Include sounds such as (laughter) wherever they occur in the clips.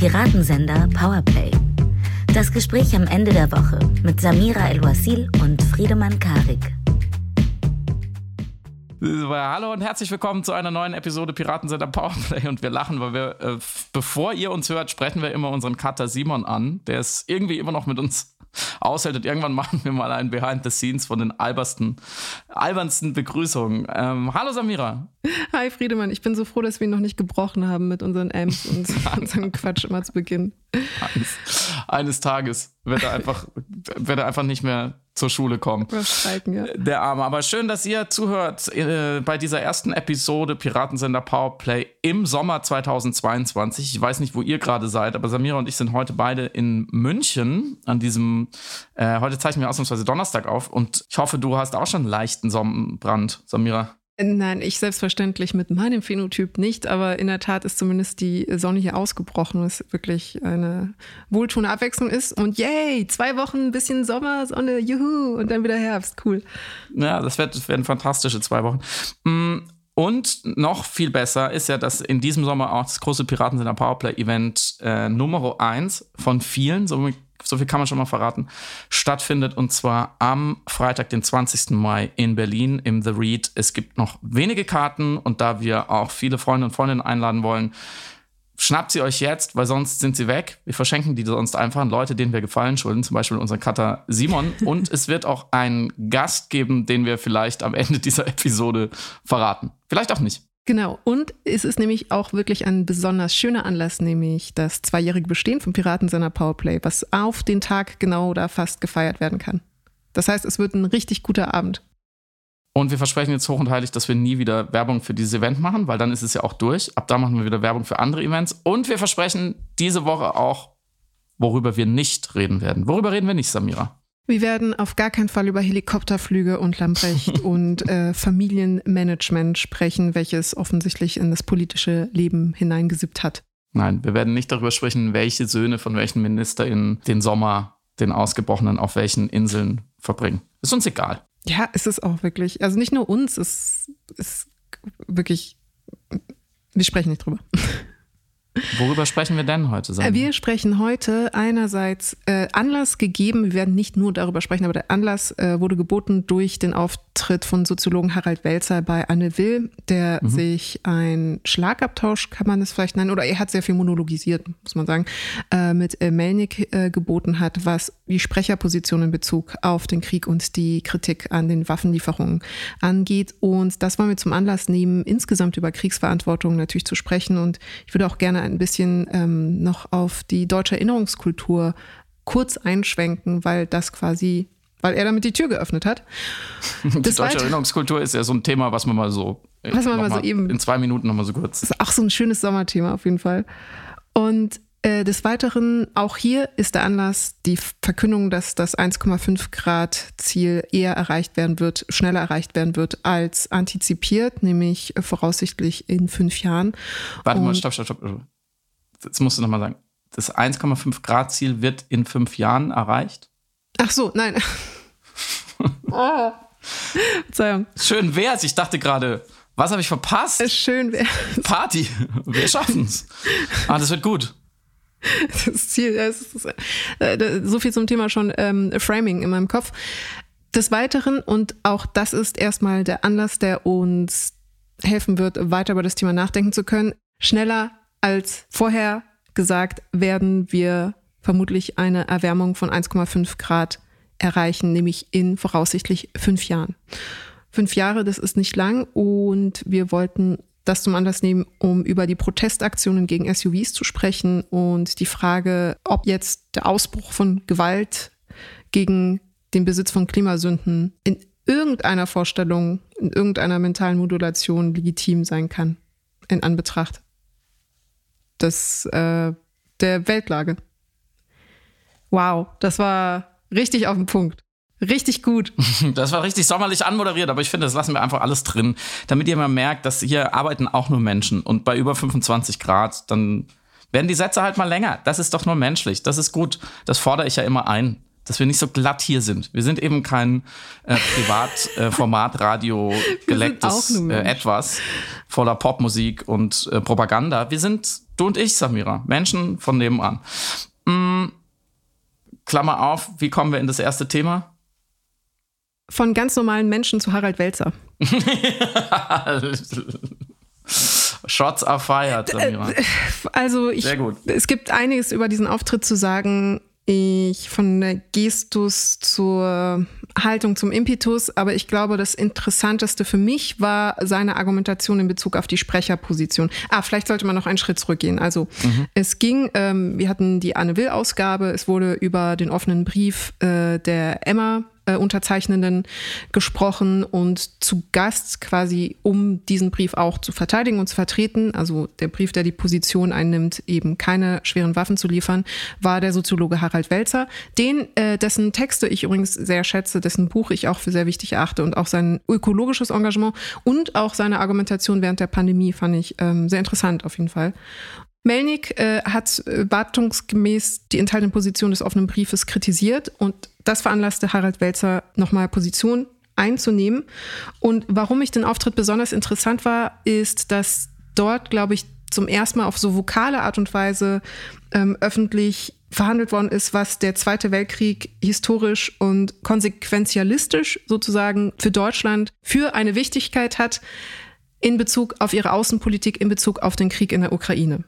Piratensender Powerplay. Das Gespräch am Ende der Woche mit Samira El-Wasil und Friedemann Karik. Hallo und herzlich willkommen zu einer neuen Episode Piratensender Powerplay. Und wir lachen, weil wir, äh, bevor ihr uns hört, sprechen wir immer unseren Cutter Simon an. Der ist irgendwie immer noch mit uns aushält. Und irgendwann machen (laughs) wir mal ein Behind the Scenes von den albersten, albernsten Begrüßungen. Ähm, hallo Samira. Hi Friedemann, ich bin so froh, dass wir ihn noch nicht gebrochen haben mit unseren Amps und (laughs) unserem Quatsch immer zu Beginn. Eines, eines Tages wird er einfach, wird er einfach nicht mehr zur Schule kommen. Überstreiten, ja. Der Arme. Aber schön, dass ihr zuhört äh, bei dieser ersten Episode Piratensender Powerplay im Sommer 2022. Ich weiß nicht, wo ihr gerade seid, aber Samira und ich sind heute beide in München an diesem, äh, heute zeichnen wir ausnahmsweise Donnerstag auf und ich hoffe, du hast auch schon einen leichten Sonnenbrand, Samira. Nein, ich selbstverständlich mit meinem Phänotyp nicht, aber in der Tat ist zumindest die Sonne hier ausgebrochen, was wirklich eine wohltuende Abwechslung ist. Und yay, zwei Wochen ein bisschen Sommer, Sonne, juhu, und dann wieder Herbst, cool. Ja, das, wird, das werden fantastische zwei Wochen. Mm, und noch viel besser ist ja, dass in diesem Sommer auch das große Piratensender Powerplay-Event äh, Nummer 1 von vielen, somit so viel kann man schon mal verraten, stattfindet und zwar am Freitag, den 20. Mai in Berlin im The Read. Es gibt noch wenige Karten und da wir auch viele Freunde und Freundinnen einladen wollen, schnappt sie euch jetzt, weil sonst sind sie weg. Wir verschenken die sonst einfach an Leute, denen wir Gefallen schulden, zum Beispiel unseren Cutter Simon. (laughs) Und es wird auch einen Gast geben, den wir vielleicht am Ende dieser Episode verraten. Vielleicht auch nicht. Genau, und es ist nämlich auch wirklich ein besonders schöner Anlass, nämlich das zweijährige Bestehen von Piratensender Powerplay, was auf den Tag genau da fast gefeiert werden kann. Das heißt, es wird ein richtig guter Abend. Und wir versprechen jetzt hoch und heilig, dass wir nie wieder Werbung für dieses Event machen, weil dann ist es ja auch durch. Ab da machen wir wieder Werbung für andere Events. Und wir versprechen diese Woche auch, worüber wir nicht reden werden. Worüber reden wir nicht, Samira? Wir werden auf gar keinen Fall über Helikopterflüge und Lambrecht (laughs) und äh, Familienmanagement sprechen, welches offensichtlich in das politische Leben hineingesippt hat. Nein, wir werden nicht darüber sprechen, welche Söhne von welchen MinisterInnen den Sommer, den Ausgebrochenen, auf welchen Inseln verbringen. Ist uns egal. Ja, ist es auch wirklich. Also nicht nur uns, es ist wirklich. Wir sprechen nicht drüber. (laughs) Worüber sprechen wir denn heute? Sandra? Wir sprechen heute einerseits äh, Anlass gegeben, wir werden nicht nur darüber sprechen, aber der Anlass äh, wurde geboten durch den Auftritt von Soziologen Harald Welzer bei Anne Will, der mhm. sich ein Schlagabtausch, kann man es vielleicht nennen, oder er hat sehr viel monologisiert, muss man sagen, äh, mit äh, Melnik geboten hat, was die Sprecherposition in Bezug auf den Krieg und die Kritik an den Waffenlieferungen angeht. Und das wollen wir zum Anlass nehmen, insgesamt über Kriegsverantwortung natürlich zu sprechen. Und ich würde auch gerne ein bisschen ähm, noch auf die deutsche Erinnerungskultur kurz einschwenken, weil das quasi, weil er damit die Tür geöffnet hat. (laughs) Die das deutsche Erinnerungskultur ist ja so ein Thema, was man mal so, äh, was man mal so eben in zwei Minuten nochmal so kurz. Das ist auch so ein schönes Sommerthema auf jeden Fall. Und äh, des Weiteren, auch hier ist der Anlass die Verkündung, dass das 1,5 Grad Ziel eher erreicht werden wird, schneller erreicht werden wird als antizipiert, nämlich äh, voraussichtlich in fünf Jahren. Warte Und mal, stopp, stopp, stopp. Jetzt musst du nochmal sagen. Das 1,5 Grad Ziel wird in fünf Jahren erreicht? Ach so, nein. oh. (laughs) Verzeihung. Schön wär's. Ich dachte gerade, was habe ich verpasst? Schön wär's. Party. Wir schaffen's. Ah, das wird gut. Das Ziel, das ist, äh, so viel zum Thema schon ähm, Framing in meinem Kopf. Des Weiteren, und auch das ist erstmal der Anlass, der uns helfen wird, weiter über das Thema nachdenken zu können. Schneller als vorher gesagt werden wir vermutlich eine Erwärmung von 1,5 Grad erreichen, nämlich in voraussichtlich fünf Jahren. Fünf Jahre, das ist nicht lang und wir wollten das zum Anlass nehmen, um über die Protestaktionen gegen SUVs zu sprechen und die Frage, ob jetzt der Ausbruch von Gewalt gegen den Besitz von Klimasünden in irgendeiner Vorstellung, in irgendeiner mentalen Modulation legitim sein kann, in Anbetracht des, äh, der Weltlage. Wow, das war richtig auf den Punkt. Richtig gut. (laughs) Das war richtig sommerlich anmoderiert, aber ich finde, das lassen wir einfach alles drin, damit ihr mal merkt, dass hier arbeiten auch nur Menschen. Und bei über 25 Grad, dann werden die Sätze halt mal länger. Das ist doch nur menschlich. Das ist gut. Das fordere ich ja immer ein. Dass wir nicht so glatt hier sind. Wir sind eben kein äh, Privatformatradio äh, (laughs) gelecktes äh, etwas voller Popmusik und äh, Propaganda. Wir sind du und ich, Samira, Menschen von nebenan. Mm, Klammer auf, wie kommen wir in das erste Thema? Von ganz normalen Menschen zu Harald Welzer. (laughs) Shots are fired, Samira. Äh, also ich, Sehr gut. es gibt einiges über diesen Auftritt zu sagen. Ich von der Gestus zur Haltung zum Impetus, aber ich glaube, das Interessanteste für mich war seine Argumentation in Bezug auf die Sprecherposition. Ah, vielleicht sollte man noch einen Schritt zurückgehen. Also mhm. es ging, ähm, wir hatten die Anne Will-Ausgabe, es wurde über den offenen Brief äh, der Emma äh, Unterzeichnenden gesprochen und zu Gast quasi, um diesen Brief auch zu verteidigen und zu vertreten, also der Brief, der die Position einnimmt, eben keine schweren Waffen zu liefern, war der Soziologe Harald Welzer, den, äh, dessen Texte ich übrigens sehr schätze, dessen Buch ich auch für sehr wichtig erachte und auch sein ökologisches Engagement und auch seine Argumentation während der Pandemie fand ich ähm, sehr interessant auf jeden Fall. Melnik äh, hat äh, wartungsgemäß die enthaltene Position des offenen Briefes kritisiert und das veranlasste Harald Welzer nochmal Position einzunehmen. Und warum ich den Auftritt besonders interessant war, ist, dass dort, glaube ich, zum ersten Mal auf so vokale Art und Weise ähm, öffentlich verhandelt worden ist, was der Zweite Weltkrieg historisch und konsequenzialistisch sozusagen für Deutschland für eine Wichtigkeit hat in Bezug auf ihre Außenpolitik, in Bezug auf den Krieg in der Ukraine.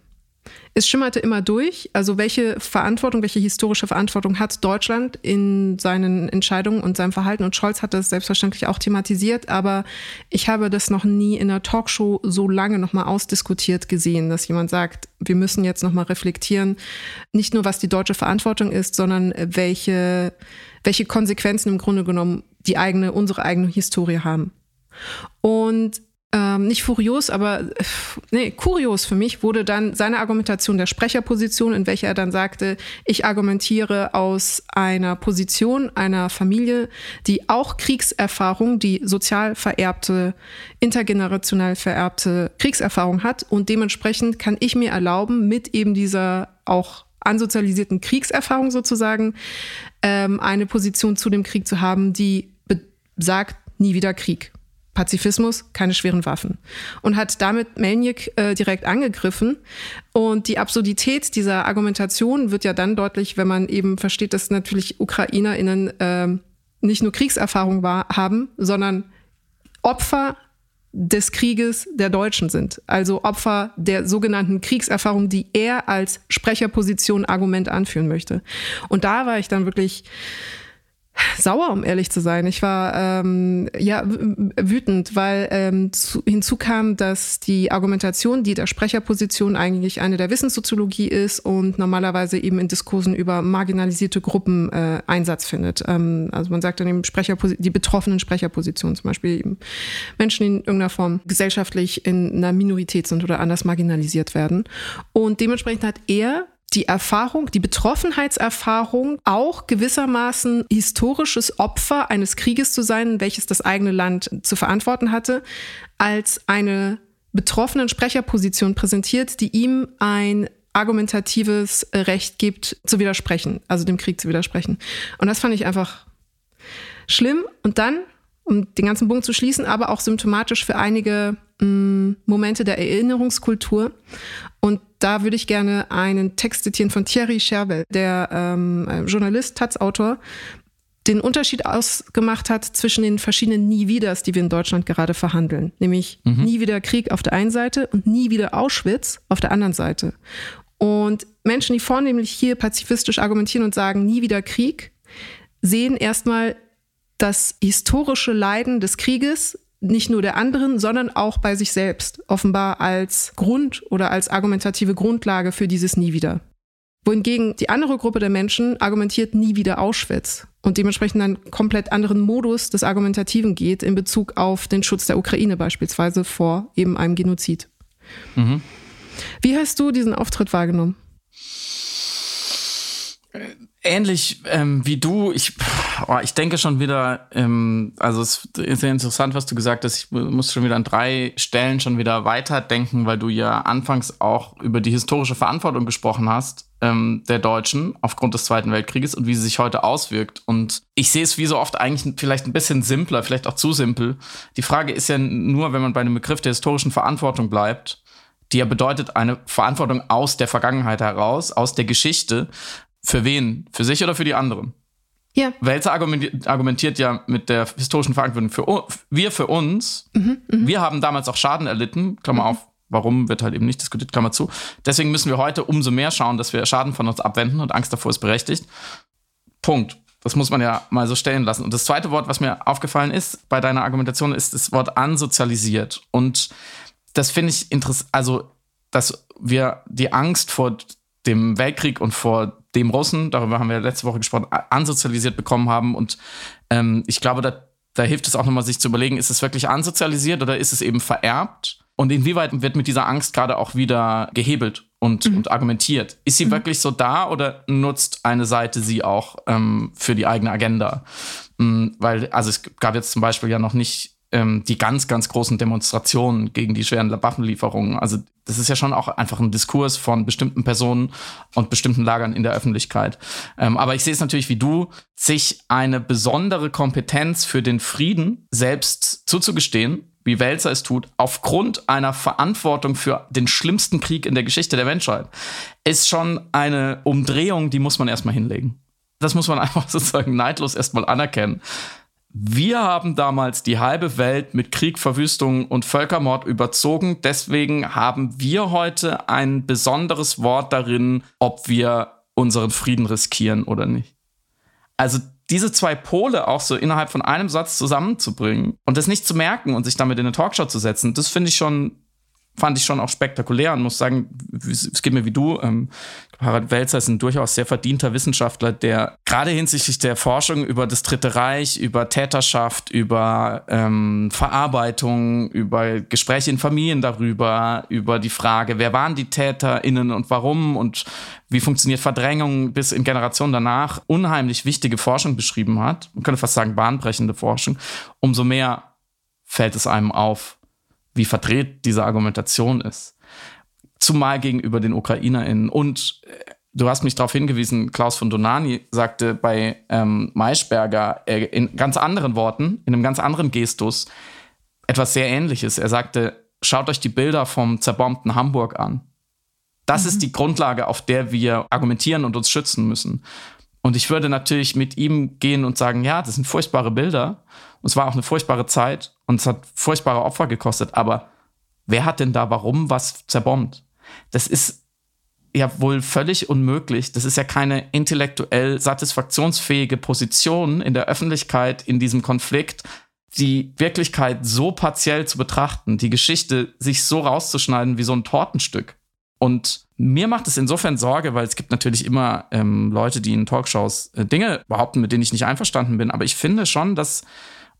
Es schimmerte immer durch, also welche Verantwortung, welche historische Verantwortung hat Deutschland in seinen Entscheidungen und seinem Verhalten. Und Scholz hat das selbstverständlich auch thematisiert, aber ich habe das noch nie in einer Talkshow so lange nochmal ausdiskutiert gesehen, dass jemand sagt, wir müssen jetzt nochmal reflektieren, nicht nur was die deutsche Verantwortung ist, sondern welche, welche Konsequenzen im Grunde genommen die eigene, unsere eigene Historie haben. Und ähm, nicht furios, aber äh, nee, kurios für mich wurde dann seine Argumentation der Sprecherposition, in welcher er dann sagte, ich argumentiere aus einer Position einer Familie, die auch Kriegserfahrung, die sozial vererbte, intergenerational vererbte Kriegserfahrung hat und dementsprechend kann ich mir erlauben, mit eben dieser auch ansozialisierten Kriegserfahrung sozusagen ähm, eine Position zu dem Krieg zu haben, die sagt, nie wieder Krieg. Pazifismus, keine schweren Waffen. Und hat damit Melnik äh, direkt angegriffen. Und die Absurdität dieser Argumentation wird ja dann deutlich, wenn man eben versteht, dass natürlich UkrainerInnen äh, nicht nur Kriegserfahrung war, haben, sondern Opfer des Krieges der Deutschen sind. Also Opfer der sogenannten Kriegserfahrung, die er als Sprecherposition Argument anführen möchte. Und da war ich dann wirklich sauer, um ehrlich zu sein. Ich war ähm, ja wütend, weil ähm, zu, hinzu kam, dass die Argumentation, die der Sprecherposition eigentlich eine der Wissenssoziologie ist und normalerweise eben in Diskursen über marginalisierte Gruppen äh, Einsatz findet. Ähm, also man sagt dann eben Sprecherposition, die betroffenen Sprecherpositionen, zum Beispiel eben Menschen, in irgendeiner Form gesellschaftlich in einer Minorität sind oder anders marginalisiert werden. Und dementsprechend hat er die Erfahrung, die Betroffenheitserfahrung auch gewissermaßen historisches Opfer eines Krieges zu sein, welches das eigene Land zu verantworten hatte, als eine betroffenen Sprecherposition präsentiert, die ihm ein argumentatives Recht gibt, zu widersprechen, also dem Krieg zu widersprechen. Und das fand ich einfach schlimm. Und dann, um den ganzen Punkt zu schließen, aber auch symptomatisch für einige mh, mm, Momente der Erinnerungskultur. Und da würde ich gerne einen Text zitieren von Thierry Scherbel, der ähm, Journalist, Taz-Autor, den Unterschied ausgemacht hat zwischen den verschiedenen Nie wieders, die wir in Deutschland gerade verhandeln. Nämlich mhm. nie wieder Krieg auf der einen Seite und nie wieder Auschwitz auf der anderen Seite. Und Menschen, die vornehmlich hier pazifistisch argumentieren und sagen, nie wieder Krieg, sehen erstmal das historische Leiden des Krieges nicht nur der anderen, sondern auch bei sich selbst offenbar als Grund oder als argumentative Grundlage für dieses Nie wieder. Wohingegen die andere Gruppe der Menschen argumentiert nie wieder Auschwitz und dementsprechend einen komplett anderen Modus des Argumentativen geht in Bezug auf den Schutz der Ukraine beispielsweise vor eben einem Genozid. Mhm. Wie hast du diesen Auftritt wahrgenommen? Ähnlich ähm, wie du, ich, oh, ich denke schon wieder, ähm, also es ist sehr interessant, was du gesagt hast. Ich muss schon wieder an drei Stellen schon wieder weiterdenken, weil du ja anfangs auch über die historische Verantwortung gesprochen hast. ähm, der Deutschen aufgrund des Zweiten Weltkrieges und wie sie sich heute auswirkt. Und ich sehe es wie so oft eigentlich vielleicht ein bisschen simpler, vielleicht auch zu simpel. Die Frage ist ja nur, wenn man bei einem Begriff der historischen Verantwortung bleibt, die ja bedeutet eine Verantwortung aus der Vergangenheit heraus, aus der Geschichte. Für wen? Für sich oder für die anderen? Ja. Wälzer argumentiert, argumentiert ja mit der historischen Verantwortung für wir für uns. Mhm, mh. Wir haben damals auch Schaden erlitten, Klammer mhm. auf, warum wird halt eben nicht diskutiert, Klammer zu. Deswegen müssen wir heute umso mehr schauen, dass wir Schaden von uns abwenden und Angst davor ist berechtigt. Punkt. Das muss man ja mal so stellen lassen. Und das zweite Wort, was mir aufgefallen ist bei deiner Argumentation, ist das Wort ansozialisiert. Und das finde ich interessant, also, dass wir die Angst vor dem Weltkrieg und vor dem Russen, darüber haben wir letzte Woche gesprochen, ansozialisiert bekommen haben. Und ähm, ich glaube, da, da hilft es auch nochmal, sich zu überlegen, ist es wirklich ansozialisiert oder ist es eben vererbt? Und inwieweit wird mit dieser Angst gerade auch wieder gehebelt und, mhm. und argumentiert? Ist sie mhm. wirklich so da oder nutzt eine Seite sie auch ähm, für die eigene Agenda? Mhm, weil, also es gab jetzt zum Beispiel ja noch nicht ähm, die ganz, ganz großen Demonstrationen gegen die schweren Waffenlieferungen. Also das ist ja schon auch einfach ein Diskurs von bestimmten Personen und bestimmten Lagern in der Öffentlichkeit. Ähm, aber ich sehe es natürlich wie du, sich eine besondere Kompetenz für den Frieden selbst zuzugestehen, wie Welzer es tut, aufgrund einer Verantwortung für den schlimmsten Krieg in der Geschichte der Menschheit, ist schon eine Umdrehung, die muss man erstmal hinlegen. Das muss man (laughs) einfach sozusagen neidlos erstmal anerkennen. Wir haben damals die halbe Welt mit Krieg, Verwüstung und Völkermord überzogen. Deswegen haben wir heute ein besonderes Wort darin, ob wir unseren Frieden riskieren oder nicht. Also diese zwei Pole auch so innerhalb von einem Satz zusammenzubringen und das nicht zu merken und sich damit in eine Talkshow zu setzen, das finde ich schon fand ich schon auch spektakulär und muss sagen, es geht mir wie du. Ähm, Harald Welzer ist ein durchaus sehr verdienter Wissenschaftler, der gerade hinsichtlich der Forschung über das Dritte Reich, über Täterschaft, über ähm, Verarbeitung, über Gespräche in Familien darüber, über die Frage, wer waren die TäterInnen und warum und wie funktioniert Verdrängung bis in Generationen danach, unheimlich wichtige Forschung beschrieben hat. Man könnte fast sagen bahnbrechende Forschung. Umso mehr fällt es einem auf, wie verdreht diese Argumentation ist. Zumal gegenüber den UkrainerInnen. Und äh, du hast mich darauf hingewiesen, Klaus von Donani sagte bei ähm, Maischberger äh, in ganz anderen Worten, in einem ganz anderen Gestus, etwas sehr Ähnliches. Er sagte, schaut euch die Bilder vom zerbombten Hamburg an. Das mhm. ist die Grundlage, auf der wir argumentieren und uns schützen müssen. Und ich würde natürlich mit ihm gehen und sagen, ja, das sind furchtbare Bilder. Und es war auch eine furchtbare Zeit und es hat furchtbare Opfer gekostet. Aber wer hat denn da warum was zerbombt? Das ist ja wohl völlig unmöglich. Das ist ja keine intellektuell satisfaktionsfähige Position in der Öffentlichkeit in diesem Konflikt, die Wirklichkeit so partiell zu betrachten, die Geschichte sich so rauszuschneiden wie so ein Tortenstück. Und mir macht es insofern Sorge, weil es gibt natürlich immer ähm, Leute, die in Talkshows äh, Dinge behaupten, mit denen ich nicht einverstanden bin. Aber ich finde schon, dass,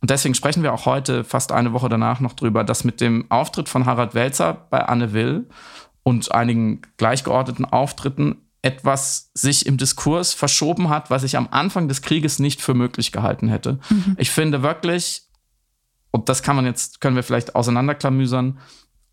und deswegen sprechen wir auch heute, fast eine Woche danach noch drüber, dass mit dem Auftritt von Harald Welzer bei Anne Will und einigen gleichgeordneten Auftritten etwas sich im Diskurs verschoben hat, was ich am Anfang des Krieges nicht für möglich gehalten hätte. Mhm. Ich finde wirklich, und das kann man jetzt, können wir vielleicht auseinanderklamüsern,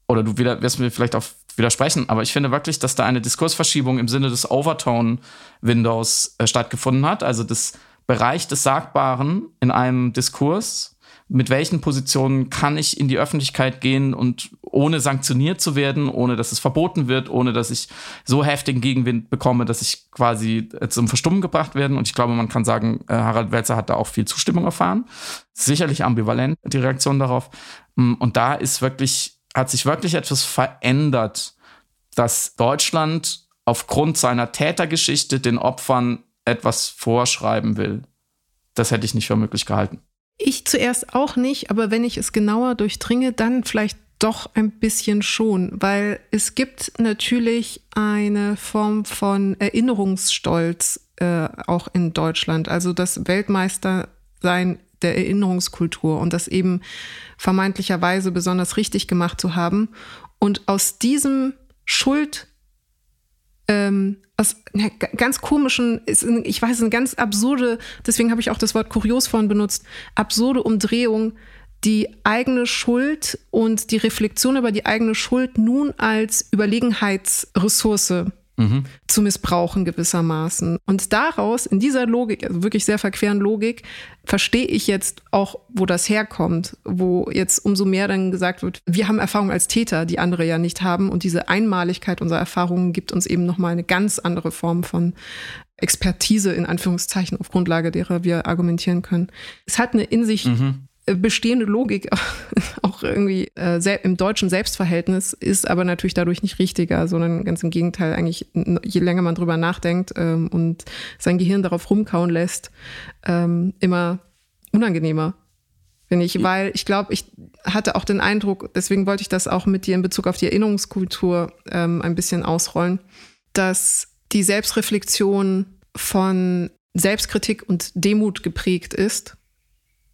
oder du wieder, wirst mir vielleicht auf widersprechen, aber ich finde wirklich, dass da eine Diskursverschiebung im Sinne des Overtone-Windows äh, stattgefunden hat, also des Bereich des Sagbaren in einem Diskurs. Mit welchen Positionen kann ich in die Öffentlichkeit gehen und ohne sanktioniert zu werden, ohne dass es verboten wird, ohne dass ich so heftigen Gegenwind bekomme, dass ich quasi äh, zum Verstummen gebracht werde. Und ich glaube, man kann sagen, äh, Harald Welzer hat da auch viel Zustimmung erfahren. Sicherlich ambivalent die Reaktion darauf. Mm, und da ist wirklich hat sich wirklich etwas verändert, dass Deutschland aufgrund seiner Tätergeschichte den Opfern etwas vorschreiben will. Das hätte ich nicht für möglich gehalten. Ich zuerst auch nicht, aber wenn ich es genauer durchdringe, dann vielleicht doch ein bisschen schon, weil es gibt natürlich eine Form von Erinnerungsstolz äh, auch in Deutschland. Also das Weltmeistersein der Erinnerungskultur und das eben vermeintlicherweise besonders richtig gemacht zu haben. Und aus diesem Schuld, ähm, aus einer ganz komischen, ich weiß, eine ganz absurde, deswegen habe ich auch das Wort kurios vorhin benutzt, absurde Umdrehung, die eigene Schuld und die Reflexion über die eigene Schuld nun als Überlegenheitsressource mhm. zu missbrauchen gewissermaßen. Und daraus, in dieser Logik, also wirklich sehr verqueren Logik, verstehe ich jetzt auch, wo das herkommt, wo jetzt umso mehr dann gesagt wird, wir haben Erfahrung als Täter, die andere ja nicht haben. Und diese Einmaligkeit unserer Erfahrungen gibt uns eben nochmal eine ganz andere Form von Expertise in Anführungszeichen, auf Grundlage derer wir argumentieren können. Es hat eine in sich mhm. Bestehende Logik (laughs) auch irgendwie äh, im deutschen Selbstverhältnis ist aber natürlich dadurch nicht richtiger, sondern ganz im Gegenteil eigentlich, je länger man drüber nachdenkt ähm, und sein Gehirn darauf rumkauen lässt, ähm, immer unangenehmer, finde ich, weil ich glaube, ich hatte auch den Eindruck, deswegen wollte ich das auch mit dir in Bezug auf die Erinnerungskultur ähm, ein bisschen ausrollen, dass die Selbstreflexion von Selbstkritik und Demut geprägt ist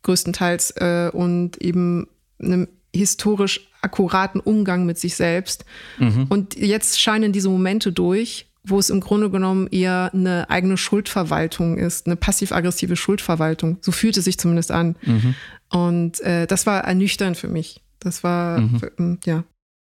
größtenteils äh, und eben einem historisch akkuraten Umgang mit sich selbst. Mhm. Und jetzt scheinen diese Momente durch, wo es im Grunde genommen eher eine eigene Schuldverwaltung ist, eine passiv-aggressive Schuldverwaltung. So fühlte es sich zumindest an. Mhm. Und äh, das war ernüchternd für mich. Das war, mhm. Ähm, ja.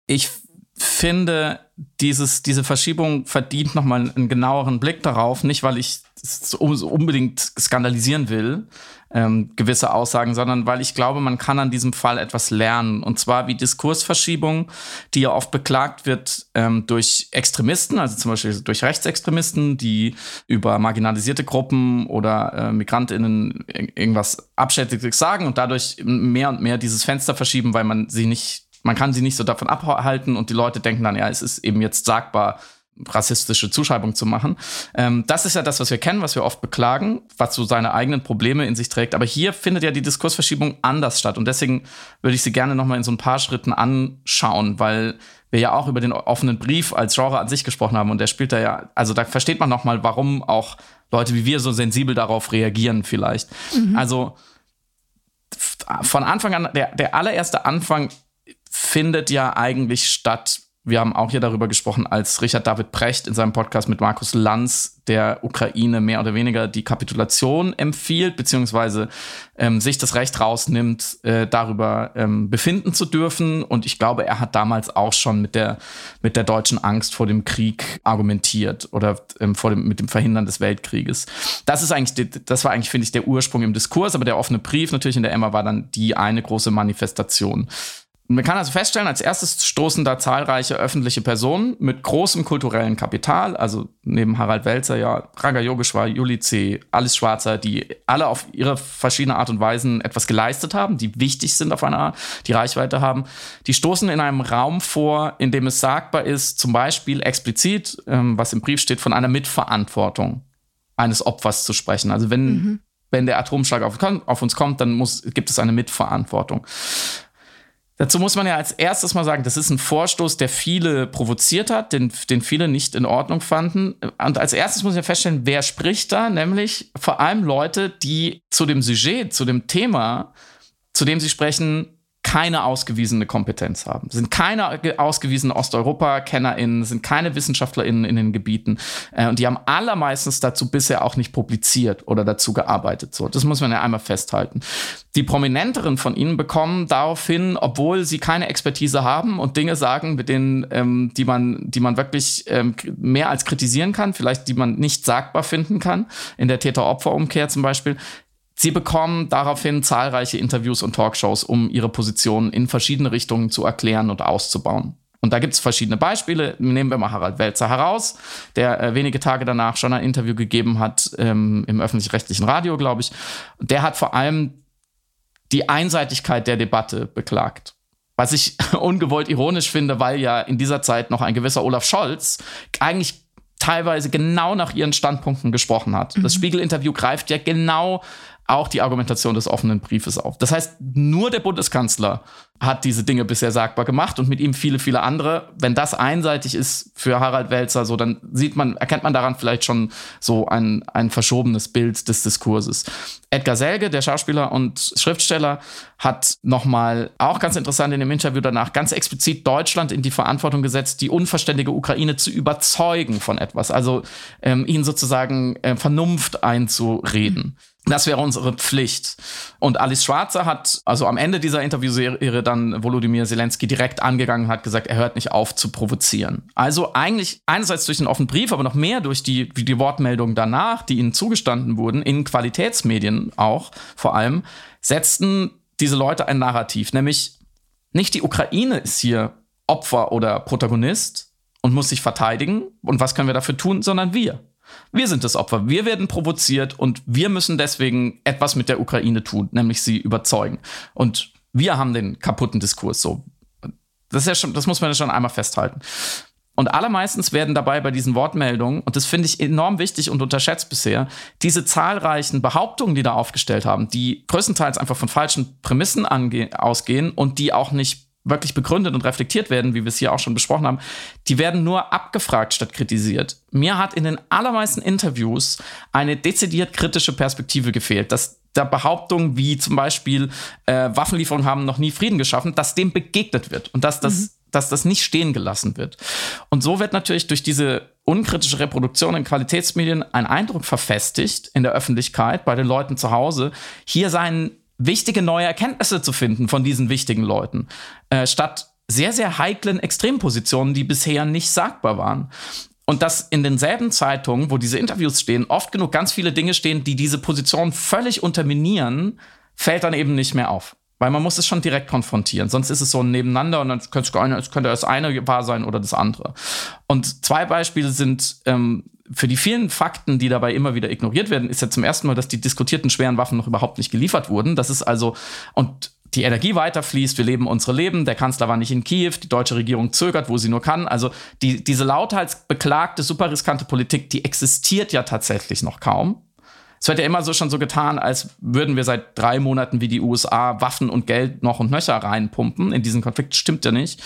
Ich finde, dieses, diese Verschiebung verdient nochmal einen genaueren Blick darauf. Nicht, weil ich es unbedingt skandalisieren will, ähm, gewisse Aussagen, sondern weil ich glaube, man kann an diesem Fall etwas lernen. Und zwar wie Diskursverschiebung, die ja oft beklagt wird ähm, durch Extremisten, also zum Beispiel durch Rechtsextremisten, die über marginalisierte Gruppen oder äh, MigrantInnen irgendwas Abschätziges sagen und dadurch mehr und mehr dieses Fenster verschieben, weil man sie nicht, man kann sie nicht so davon abhalten und die Leute denken dann, ja, es ist eben jetzt sagbar, rassistische Zuschreibung zu machen. Ähm, das ist ja das, was wir kennen, was wir oft beklagen, was so seine eigenen Probleme in sich trägt. Aber hier findet ja die Diskursverschiebung anders statt. Und deswegen würde ich sie gerne noch mal in so ein paar Schritten anschauen, weil wir ja auch über den offenen Brief als Genre an sich gesprochen haben. Und der spielt da ja, also da versteht man noch mal, warum auch Leute wie wir so sensibel darauf reagieren vielleicht. Mhm. Also von Anfang an, der, der allererste Anfang findet ja eigentlich statt wir haben auch hier darüber gesprochen, als Richard David Precht in seinem Podcast mit Markus Lanz der Ukraine mehr oder weniger die Kapitulation empfiehlt, beziehungsweise ähm, sich das Recht rausnimmt, äh, darüber ähm, befinden zu dürfen. Und ich glaube, er hat damals auch schon mit der, mit der deutschen Angst vor dem Krieg argumentiert oder ähm, vor dem, mit dem Verhindern des Weltkrieges. Das ist eigentlich, das war eigentlich, finde ich, der Ursprung im Diskurs, aber der offene Brief natürlich in der Emma war dann die eine große Manifestation. Man kann also feststellen, als erstes stoßen da zahlreiche öffentliche Personen mit großem kulturellen Kapital, also neben Harald Welzer, ja, Raga Yogeshwar, Juli C., Alice Schwarzer, die alle auf ihre verschiedene Art und Weise etwas geleistet haben, die wichtig sind auf einer Art, die Reichweite haben. Die stoßen in einem Raum vor, in dem es sagbar ist, zum Beispiel explizit, ähm, was im Brief steht, von einer Mitverantwortung eines Opfers zu sprechen. Also wenn, mhm. wenn der Atomschlag auf, auf uns kommt, dann muss, gibt es eine Mitverantwortung. Dazu muss man ja als erstes mal sagen, das ist ein Vorstoß, der viele provoziert hat, den, den viele nicht in Ordnung fanden. Und als erstes muss ich ja feststellen, wer spricht da? Nämlich vor allem Leute, die zu dem Sujet, zu dem Thema, zu dem sie sprechen, keine ausgewiesene Kompetenz haben, sind keine ausgewiesenen Osteuropa-KennerInnen, sind keine WissenschaftlerInnen in den Gebieten. Äh, und die haben allermeistens dazu bisher auch nicht publiziert oder dazu gearbeitet. So, das muss man ja einmal festhalten. Die Prominenteren von ihnen bekommen daraufhin, obwohl sie keine Expertise haben und Dinge sagen, mit denen, ähm, die man, die man wirklich ähm, mehr als kritisieren kann, vielleicht die man nicht sagbar finden kann, in der Täter-Opfer-Umkehr zum Beispiel, Sie bekommen daraufhin zahlreiche Interviews und Talkshows, um ihre Position in verschiedene Richtungen zu erklären und auszubauen. Und da gibt es verschiedene Beispiele. Nehmen wir mal Harald Welzer heraus, der äh, wenige Tage danach schon ein Interview gegeben hat ähm, im öffentlich-rechtlichen Radio, glaube ich. Der hat vor allem die Einseitigkeit der Debatte beklagt. Was ich (laughs) ungewollt ironisch finde, weil ja in dieser Zeit noch ein gewisser Olaf Scholz eigentlich teilweise genau nach ihren Standpunkten gesprochen hat. Mhm. Das Spiegel-Interview greift ja genau auch die Argumentation des offenen Briefes auf. Das heißt, nur der Bundeskanzler hat diese Dinge bisher sagbar gemacht und mit ihm viele, viele andere. Wenn das einseitig ist für Harald Welzer, so dann sieht man, erkennt man daran vielleicht schon so ein, ein verschobenes Bild des Diskurses. Edgar Selge, der Schauspieler und Schriftsteller, hat nochmal auch ganz interessant in dem Interview danach ganz explizit Deutschland in die Verantwortung gesetzt, die unverständige Ukraine zu überzeugen von etwas, also ähm, ihnen sozusagen äh, Vernunft einzureden. Das wäre unsere Pflicht. Und Alice Schwarzer hat also am Ende dieser Interviewserie dann Volodymyr Zelensky direkt angegangen hat gesagt, er hört nicht auf zu provozieren. Also eigentlich einerseits durch den offenen Brief, aber noch mehr durch die, die Wortmeldungen danach, die ihnen zugestanden wurden, in Qualitätsmedien auch vor allem, setzten diese Leute ein Narrativ, nämlich nicht die Ukraine ist hier Opfer oder Protagonist und muss sich verteidigen und was können wir dafür tun, sondern wir. Wir sind das Opfer. Wir werden provoziert und wir müssen deswegen etwas mit der Ukraine tun, nämlich sie überzeugen. Und wir haben den kaputten Diskurs so. Das, ist ja schon, das muss man ja schon einmal festhalten. Und allermeistens werden dabei bei diesen Wortmeldungen, und das finde ich enorm wichtig und unterschätzt bisher, diese zahlreichen Behauptungen, die da aufgestellt haben, die größtenteils einfach von falschen Prämissen ausgehen und die auch nicht wirklich begründet und reflektiert werden, wie wir es hier auch schon besprochen haben, die werden nur abgefragt statt kritisiert. Mir hat in den allermeisten Interviews eine dezidiert kritische Perspektive gefehlt, dass der Behauptung wie zum Beispiel äh, Waffenlieferungen haben noch nie Frieden geschaffen, dass dem begegnet wird und dass das, mhm. dass das nicht stehen gelassen wird. Und so wird natürlich durch diese unkritische Reproduktion in Qualitätsmedien ein Eindruck verfestigt in der Öffentlichkeit, bei den Leuten zu Hause. Hier seien wichtige neue Erkenntnisse zu finden von diesen wichtigen Leuten, äh, statt sehr, sehr heiklen Extrempositionen, die bisher nicht sagbar waren. Und dass in denselben Zeitungen, wo diese Interviews stehen, oft genug ganz viele Dinge stehen, die diese Position völlig unterminieren, fällt dann eben nicht mehr auf. Weil man muss es schon direkt konfrontieren. Sonst ist es so ein Nebeneinander und dann könnte das eine wahr sein oder das andere. Und zwei Beispiele sind ähm, für die vielen Fakten, die dabei immer wieder ignoriert werden, ist ja zum ersten Mal, dass die diskutierten schweren Waffen noch überhaupt nicht geliefert wurden. Das ist also, und die Energie weiterfließt, wir leben unsere Leben, der Kanzler war nicht in Kiew, die deutsche Regierung zögert, wo sie nur kann. Also die, diese lauthals beklagte, super riskante Politik, die existiert ja tatsächlich noch kaum. Es wird ja immer so schon so getan, als würden wir seit drei Monaten wie die USA Waffen und Geld noch und nöcher reinpumpen. In diesen Konflikt stimmt ja nicht.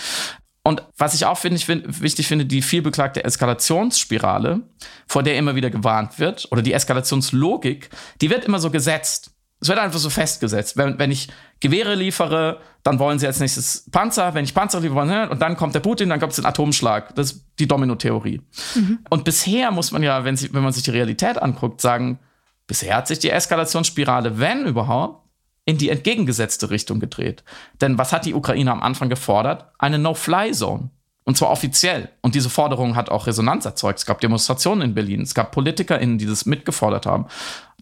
Und was ich auch find, ich find, wichtig finde, die vielbeklagte Eskalationsspirale, vor der immer wieder gewarnt wird, oder die Eskalationslogik, die wird immer so gesetzt. Es wird einfach so festgesetzt. Wenn, wenn ich Gewehre liefere, dann wollen sie als nächstes Panzer. Wenn ich Panzer liefere, und dann kommt der Putin, dann kommt es den Atomschlag. Das ist die Domino-Theorie. Mhm. Und bisher muss man ja, wenn, sie, wenn man sich die Realität anguckt, sagen, bisher hat sich die Eskalationsspirale, wenn überhaupt, in die entgegengesetzte Richtung gedreht. Denn was hat die Ukraine am Anfang gefordert? Eine No-Fly-Zone. Und zwar offiziell. Und diese Forderung hat auch Resonanz erzeugt. Es gab Demonstrationen in Berlin. Es gab PolitikerInnen, die das mitgefordert haben.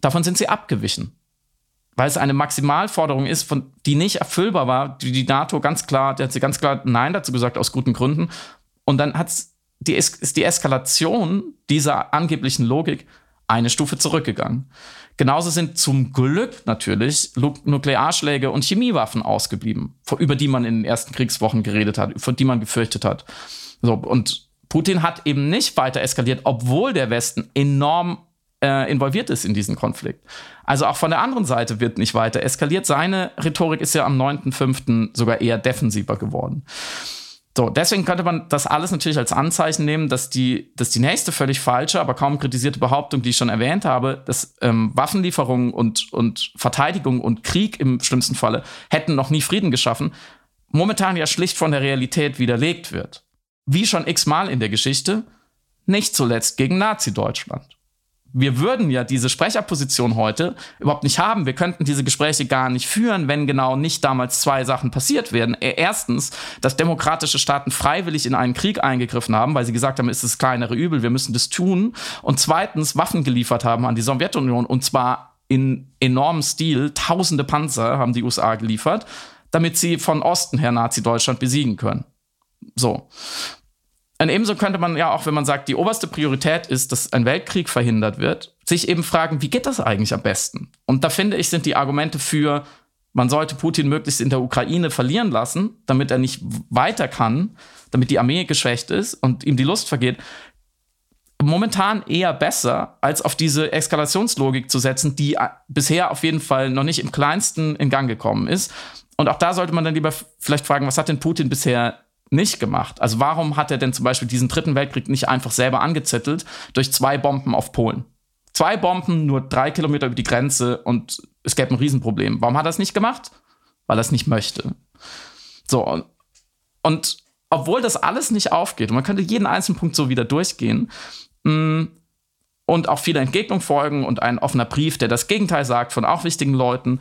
Davon sind sie abgewichen. Weil es eine Maximalforderung ist, von, die nicht erfüllbar war, die die NATO ganz klar, die hat sie ganz klar Nein dazu gesagt, aus guten Gründen. Und dann hat's, die, ist die Eskalation dieser angeblichen Logik eine Stufe zurückgegangen. Genauso sind zum Glück natürlich Nuklearschläge und Chemiewaffen ausgeblieben, über die man in den ersten Kriegswochen geredet hat, von die man gefürchtet hat. So, und Putin hat eben nicht weiter eskaliert, obwohl der Westen enorm äh, involviert ist in diesen Konflikt. Also auch von der anderen Seite wird nicht weiter eskaliert. Seine Rhetorik ist ja am 9.5. sogar eher defensiver geworden. So, deswegen könnte man das alles natürlich als Anzeichen nehmen, dass die, dass die nächste völlig falsche, aber kaum kritisierte Behauptung, die ich schon erwähnt habe, dass ähm, Waffenlieferungen und, und Verteidigung und Krieg im schlimmsten Falle hätten noch nie Frieden geschaffen, momentan ja schlicht von der Realität widerlegt wird. Wie schon x-mal in der Geschichte, nicht zuletzt gegen Nazi-Deutschland wir würden ja diese Sprecherposition heute überhaupt nicht haben. Wir könnten diese Gespräche gar nicht führen, wenn genau nicht damals zwei Sachen passiert wären. E, erstens, dass demokratische Staaten freiwillig in einen Krieg eingegriffen haben, weil sie gesagt haben, es ist das kleinere Übel, wir müssen das tun. Und zweitens, Waffen geliefert haben an die Sowjetunion und zwar in enormem Stil. Tausende Panzer haben die USA geliefert, damit sie von Osten her Nazi-Deutschland besiegen können. So. Und ebenso könnte man ja auch, wenn man sagt, die oberste Priorität ist, dass ein Weltkrieg verhindert wird, sich eben fragen, wie geht das eigentlich am besten? Und da finde ich, sind die Argumente für, man sollte Putin möglichst in der Ukraine verlieren lassen, damit er nicht weiter kann, damit die Armee geschwächt ist und ihm die Lust vergeht, momentan eher besser, als auf diese Eskalationslogik zu setzen, die bisher auf jeden Fall noch nicht im kleinsten in Gang gekommen ist. Und auch da sollte man dann lieber vielleicht fragen, was hat denn Putin bisher nicht gemacht? Also warum hat er denn zum Beispiel diesen dritten Weltkrieg nicht einfach selber angezettelt durch zwei Bomben auf Polen? Zwei Bomben, nur drei Kilometer über die Grenze und es gäbe ein Riesenproblem. Warum hat er es nicht gemacht? Weil er es nicht möchte. So, und obwohl das alles nicht aufgeht, und man könnte jeden einzelnen Punkt so wieder durchgehen, mm, und auch viele Entgegnungen folgen und ein offener Brief, der das Gegenteil sagt von auch wichtigen Leuten.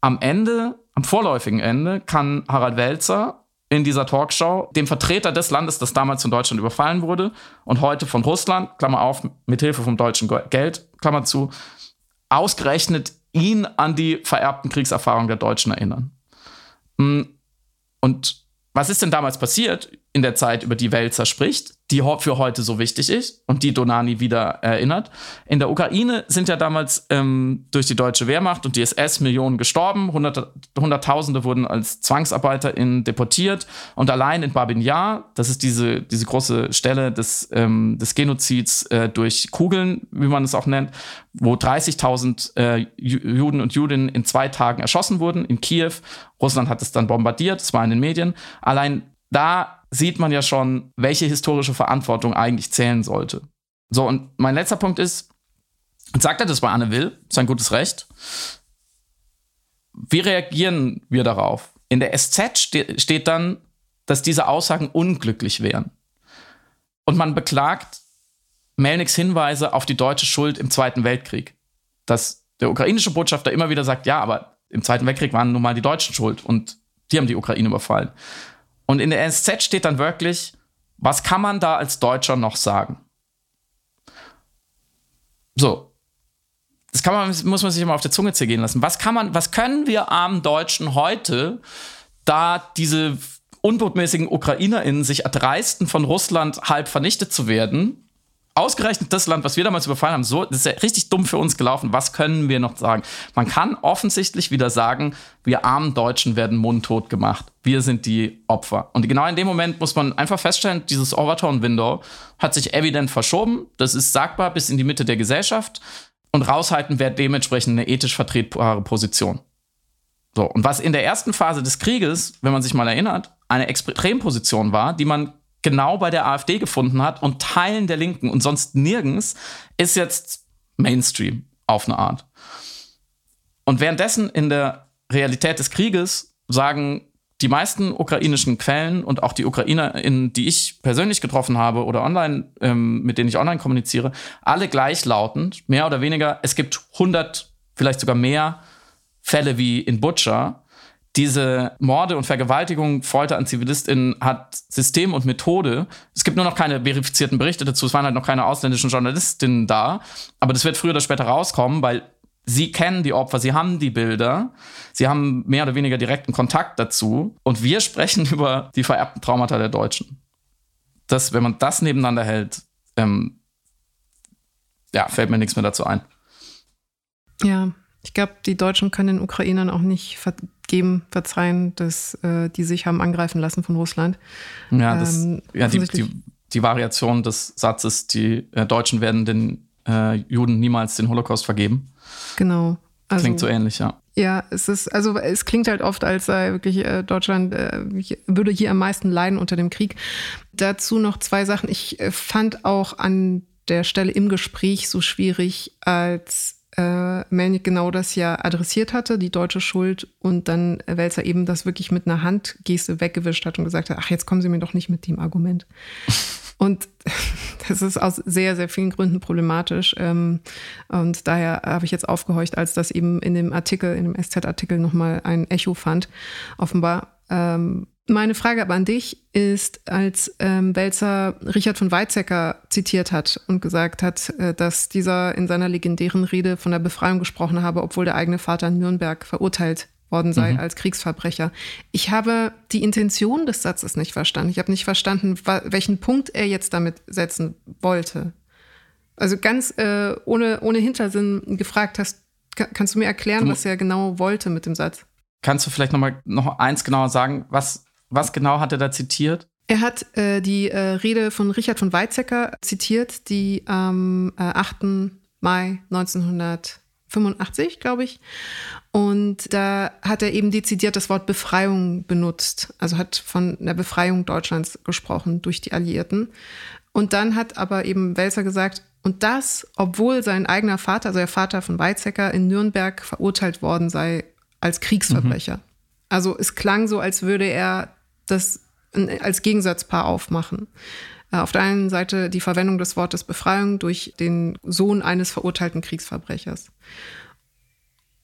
Am Ende, am vorläufigen Ende, kann Harald Welzer in dieser Talkshow dem Vertreter des Landes, das damals von Deutschland überfallen wurde und heute von Russland, Klammer auf, mit Hilfe vom deutschen Geld, Klammer zu, ausgerechnet ihn an die vererbten Kriegserfahrungen der Deutschen erinnern. Hm, und was ist denn damals passiert in der Zeit, über die Welzer spricht? Die für heute so wichtig ist und die Donani wieder erinnert. In der Ukraine sind ja damals ähm, durch die deutsche Wehrmacht und die SS Millionen gestorben, Hundert, Hunderttausende wurden als ZwangsarbeiterInnen deportiert und allein in Babin Yar, das ist diese, diese große Stelle des, ähm, des Genozids äh, durch Kugeln, wie man es auch nennt, wo 30.000 äh, Juden und Judinnen in zwei Tagen erschossen wurden in Kiew. Russland hat es dann bombardiert, es war in den Medien. Allein da sieht man ja schon, welche historische Verantwortung eigentlich zählen sollte. So, und mein letzter Punkt ist, sagt er das bei Anne Will, ist ein gutes Recht. Wie reagieren wir darauf? In der SZ ste steht dann, dass diese Aussagen unglücklich wären. Und man beklagt Melniks Hinweise auf die deutsche Schuld im Zweiten Weltkrieg. Dass der ukrainische Botschafter immer wieder sagt, ja, aber im Zweiten Weltkrieg waren nun mal die Deutschen schuld und die haben die Ukraine überfallen. Und in der NSZ steht dann wirklich, was kann man da als Deutscher noch sagen? So. Das kann man, muss man sich immer auf der Zunge zergehen lassen. Was kann man, was können wir armen Deutschen heute, da diese unbotmäßigen UkrainerInnen sich erdreisten, von Russland halb vernichtet zu werden, ausgerechnet das Land, was wir damals überfallen haben, so, das ist ja richtig dumm für uns gelaufen. Was können wir noch sagen? Man kann offensichtlich wieder sagen, wir armen Deutschen werden mundtot gemacht. Wir sind die Opfer. Und genau in dem Moment muss man einfach feststellen, dieses Overtone-Window hat sich evident verschoben. Das ist sagbar bis in die Mitte der Gesellschaft. Und raushalten wäre dementsprechend eine ethisch vertretbare Position. So, und was in der ersten Phase des Krieges, wenn man sich mal erinnert, eine Extremposition war, die man genau bei der AfD gefunden hat und Teilen der Linken und sonst nirgends, ist jetzt Mainstream auf eine Art. Und währenddessen in der Realität des Krieges sagen die meisten ukrainischen Quellen und auch die UkrainerInnen, die ich persönlich getroffen habe oder online, ähm, mit denen ich online kommuniziere, alle gleichlautend, mehr oder weniger, es gibt 100, vielleicht sogar mehr Fälle wie in Butcher, diese Morde und Vergewaltigungen, Folter an ZivilistInnen hat System und Methode. Es gibt nur noch keine verifizierten Berichte dazu. Es waren halt noch keine ausländischen Journalistinnen da. Aber das wird früher oder später rauskommen, weil sie kennen die Opfer, sie haben die Bilder, sie haben mehr oder weniger direkten Kontakt dazu. Und wir sprechen (laughs) über die vererbten Traumata der Deutschen. Das, wenn man das nebeneinander hält, ähm, ja, fällt mir nichts mehr dazu ein. Ja, ich glaube, die Deutschen können den Ukrainern auch nicht vergeben, verzeihen, dass äh, die sich haben angreifen lassen von Russland. Ja, das, ähm, ja die, die, die, Variation des Satzes, die äh, Deutschen werden den äh, Juden niemals den Holocaust vergeben. Genau. Also, klingt so ähnlich, ja. Ja, es ist, also es klingt halt oft, als sei wirklich äh, Deutschland äh, würde hier am meisten leiden unter dem Krieg. Dazu noch zwei Sachen. Ich äh, fand auch an der Stelle im Gespräch so schwierig, als äh, Melnick genau das ja adressiert hatte, die deutsche Schuld, und dann Welzer eben das wirklich mit einer Handgeste weggewischt hat und gesagt hat, ach, jetzt kommen Sie mir doch nicht mit dem Argument. (laughs) Und (laughs) das ist aus sehr, sehr vielen Gründen problematisch. Ähm, und daher habe ich jetzt aufgehorcht, als das eben in dem Artikel, in dem SZ-Artikel nochmal ein Echo fand. Offenbar ähm, meine Frage aber an dich ist, als ähm, Welzer Richard von Weizsäcker zitiert hat und gesagt hat, äh, dass dieser in seiner legendären Rede von der Befreiung gesprochen habe, obwohl der eigene Vater in Nürnberg verurteilt worden sei mhm. als Kriegsverbrecher. Ich habe die Intention des Satzes nicht verstanden. Ich habe nicht verstanden, welchen Punkt er jetzt damit setzen wollte. Also ganz äh, ohne, ohne Hintersinn gefragt hast, kannst du mir erklären, was er genau wollte mit dem Satz? Kannst du vielleicht noch mal noch eins genauer sagen, was was genau hat er da zitiert? Er hat äh, die äh, Rede von Richard von Weizsäcker zitiert, die am äh, 8. Mai 1985, glaube ich. Und da hat er eben dezidiert das Wort Befreiung benutzt, also hat von der Befreiung Deutschlands gesprochen durch die Alliierten. Und dann hat aber eben Welser gesagt, und das, obwohl sein eigener Vater, also der Vater von Weizsäcker, in Nürnberg verurteilt worden sei als Kriegsverbrecher. Mhm. Also es klang so, als würde er das als Gegensatzpaar aufmachen. Äh, auf der einen Seite die Verwendung des Wortes Befreiung durch den Sohn eines verurteilten Kriegsverbrechers.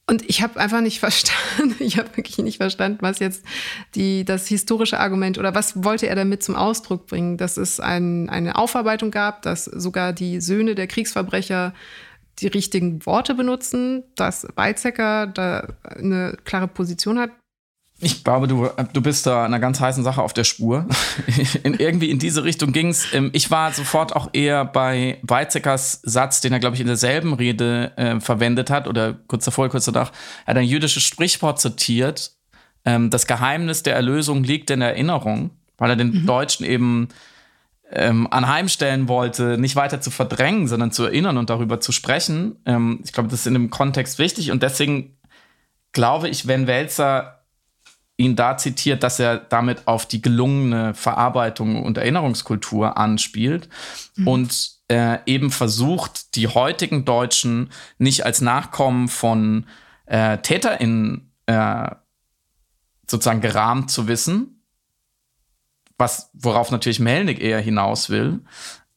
Und ich habe einfach nicht (laughs) verstanden, ich habe wirklich nicht verstanden, was jetzt die, das historische Argument oder was wollte er damit zum Ausdruck bringen, dass es ein, eine Aufarbeitung gab, dass sogar die Söhne der Kriegsverbrecher die richtigen Worte benutzen, dass Weizsäcker da eine klare Position hat. Ich glaube, du, du bist da einer ganz heißen Sache auf der Spur. (laughs) in, irgendwie in diese Richtung ging es. Ähm, ich war sofort auch eher bei Weizsäckers Satz, den er, glaube ich, in derselben Rede äh, verwendet hat, oder kurz davor, kurz danach. Er hat ein jüdisches Sprichwort zitiert. Ähm, das Geheimnis der Erlösung liegt in der Erinnerung, weil er den mhm. Deutschen eben ähm, anheimstellen wollte, nicht weiter zu verdrängen, sondern zu erinnern und darüber zu sprechen. Ähm, ich glaube, das ist in dem Kontext wichtig und deswegen glaube ich, wenn Welzer ihn da zitiert, dass er damit auf die gelungene Verarbeitung und Erinnerungskultur anspielt mhm. und äh, eben versucht, die heutigen Deutschen nicht als Nachkommen von äh, TäterInnen äh, sozusagen gerahmt zu wissen, was, worauf natürlich Melnick eher hinaus will,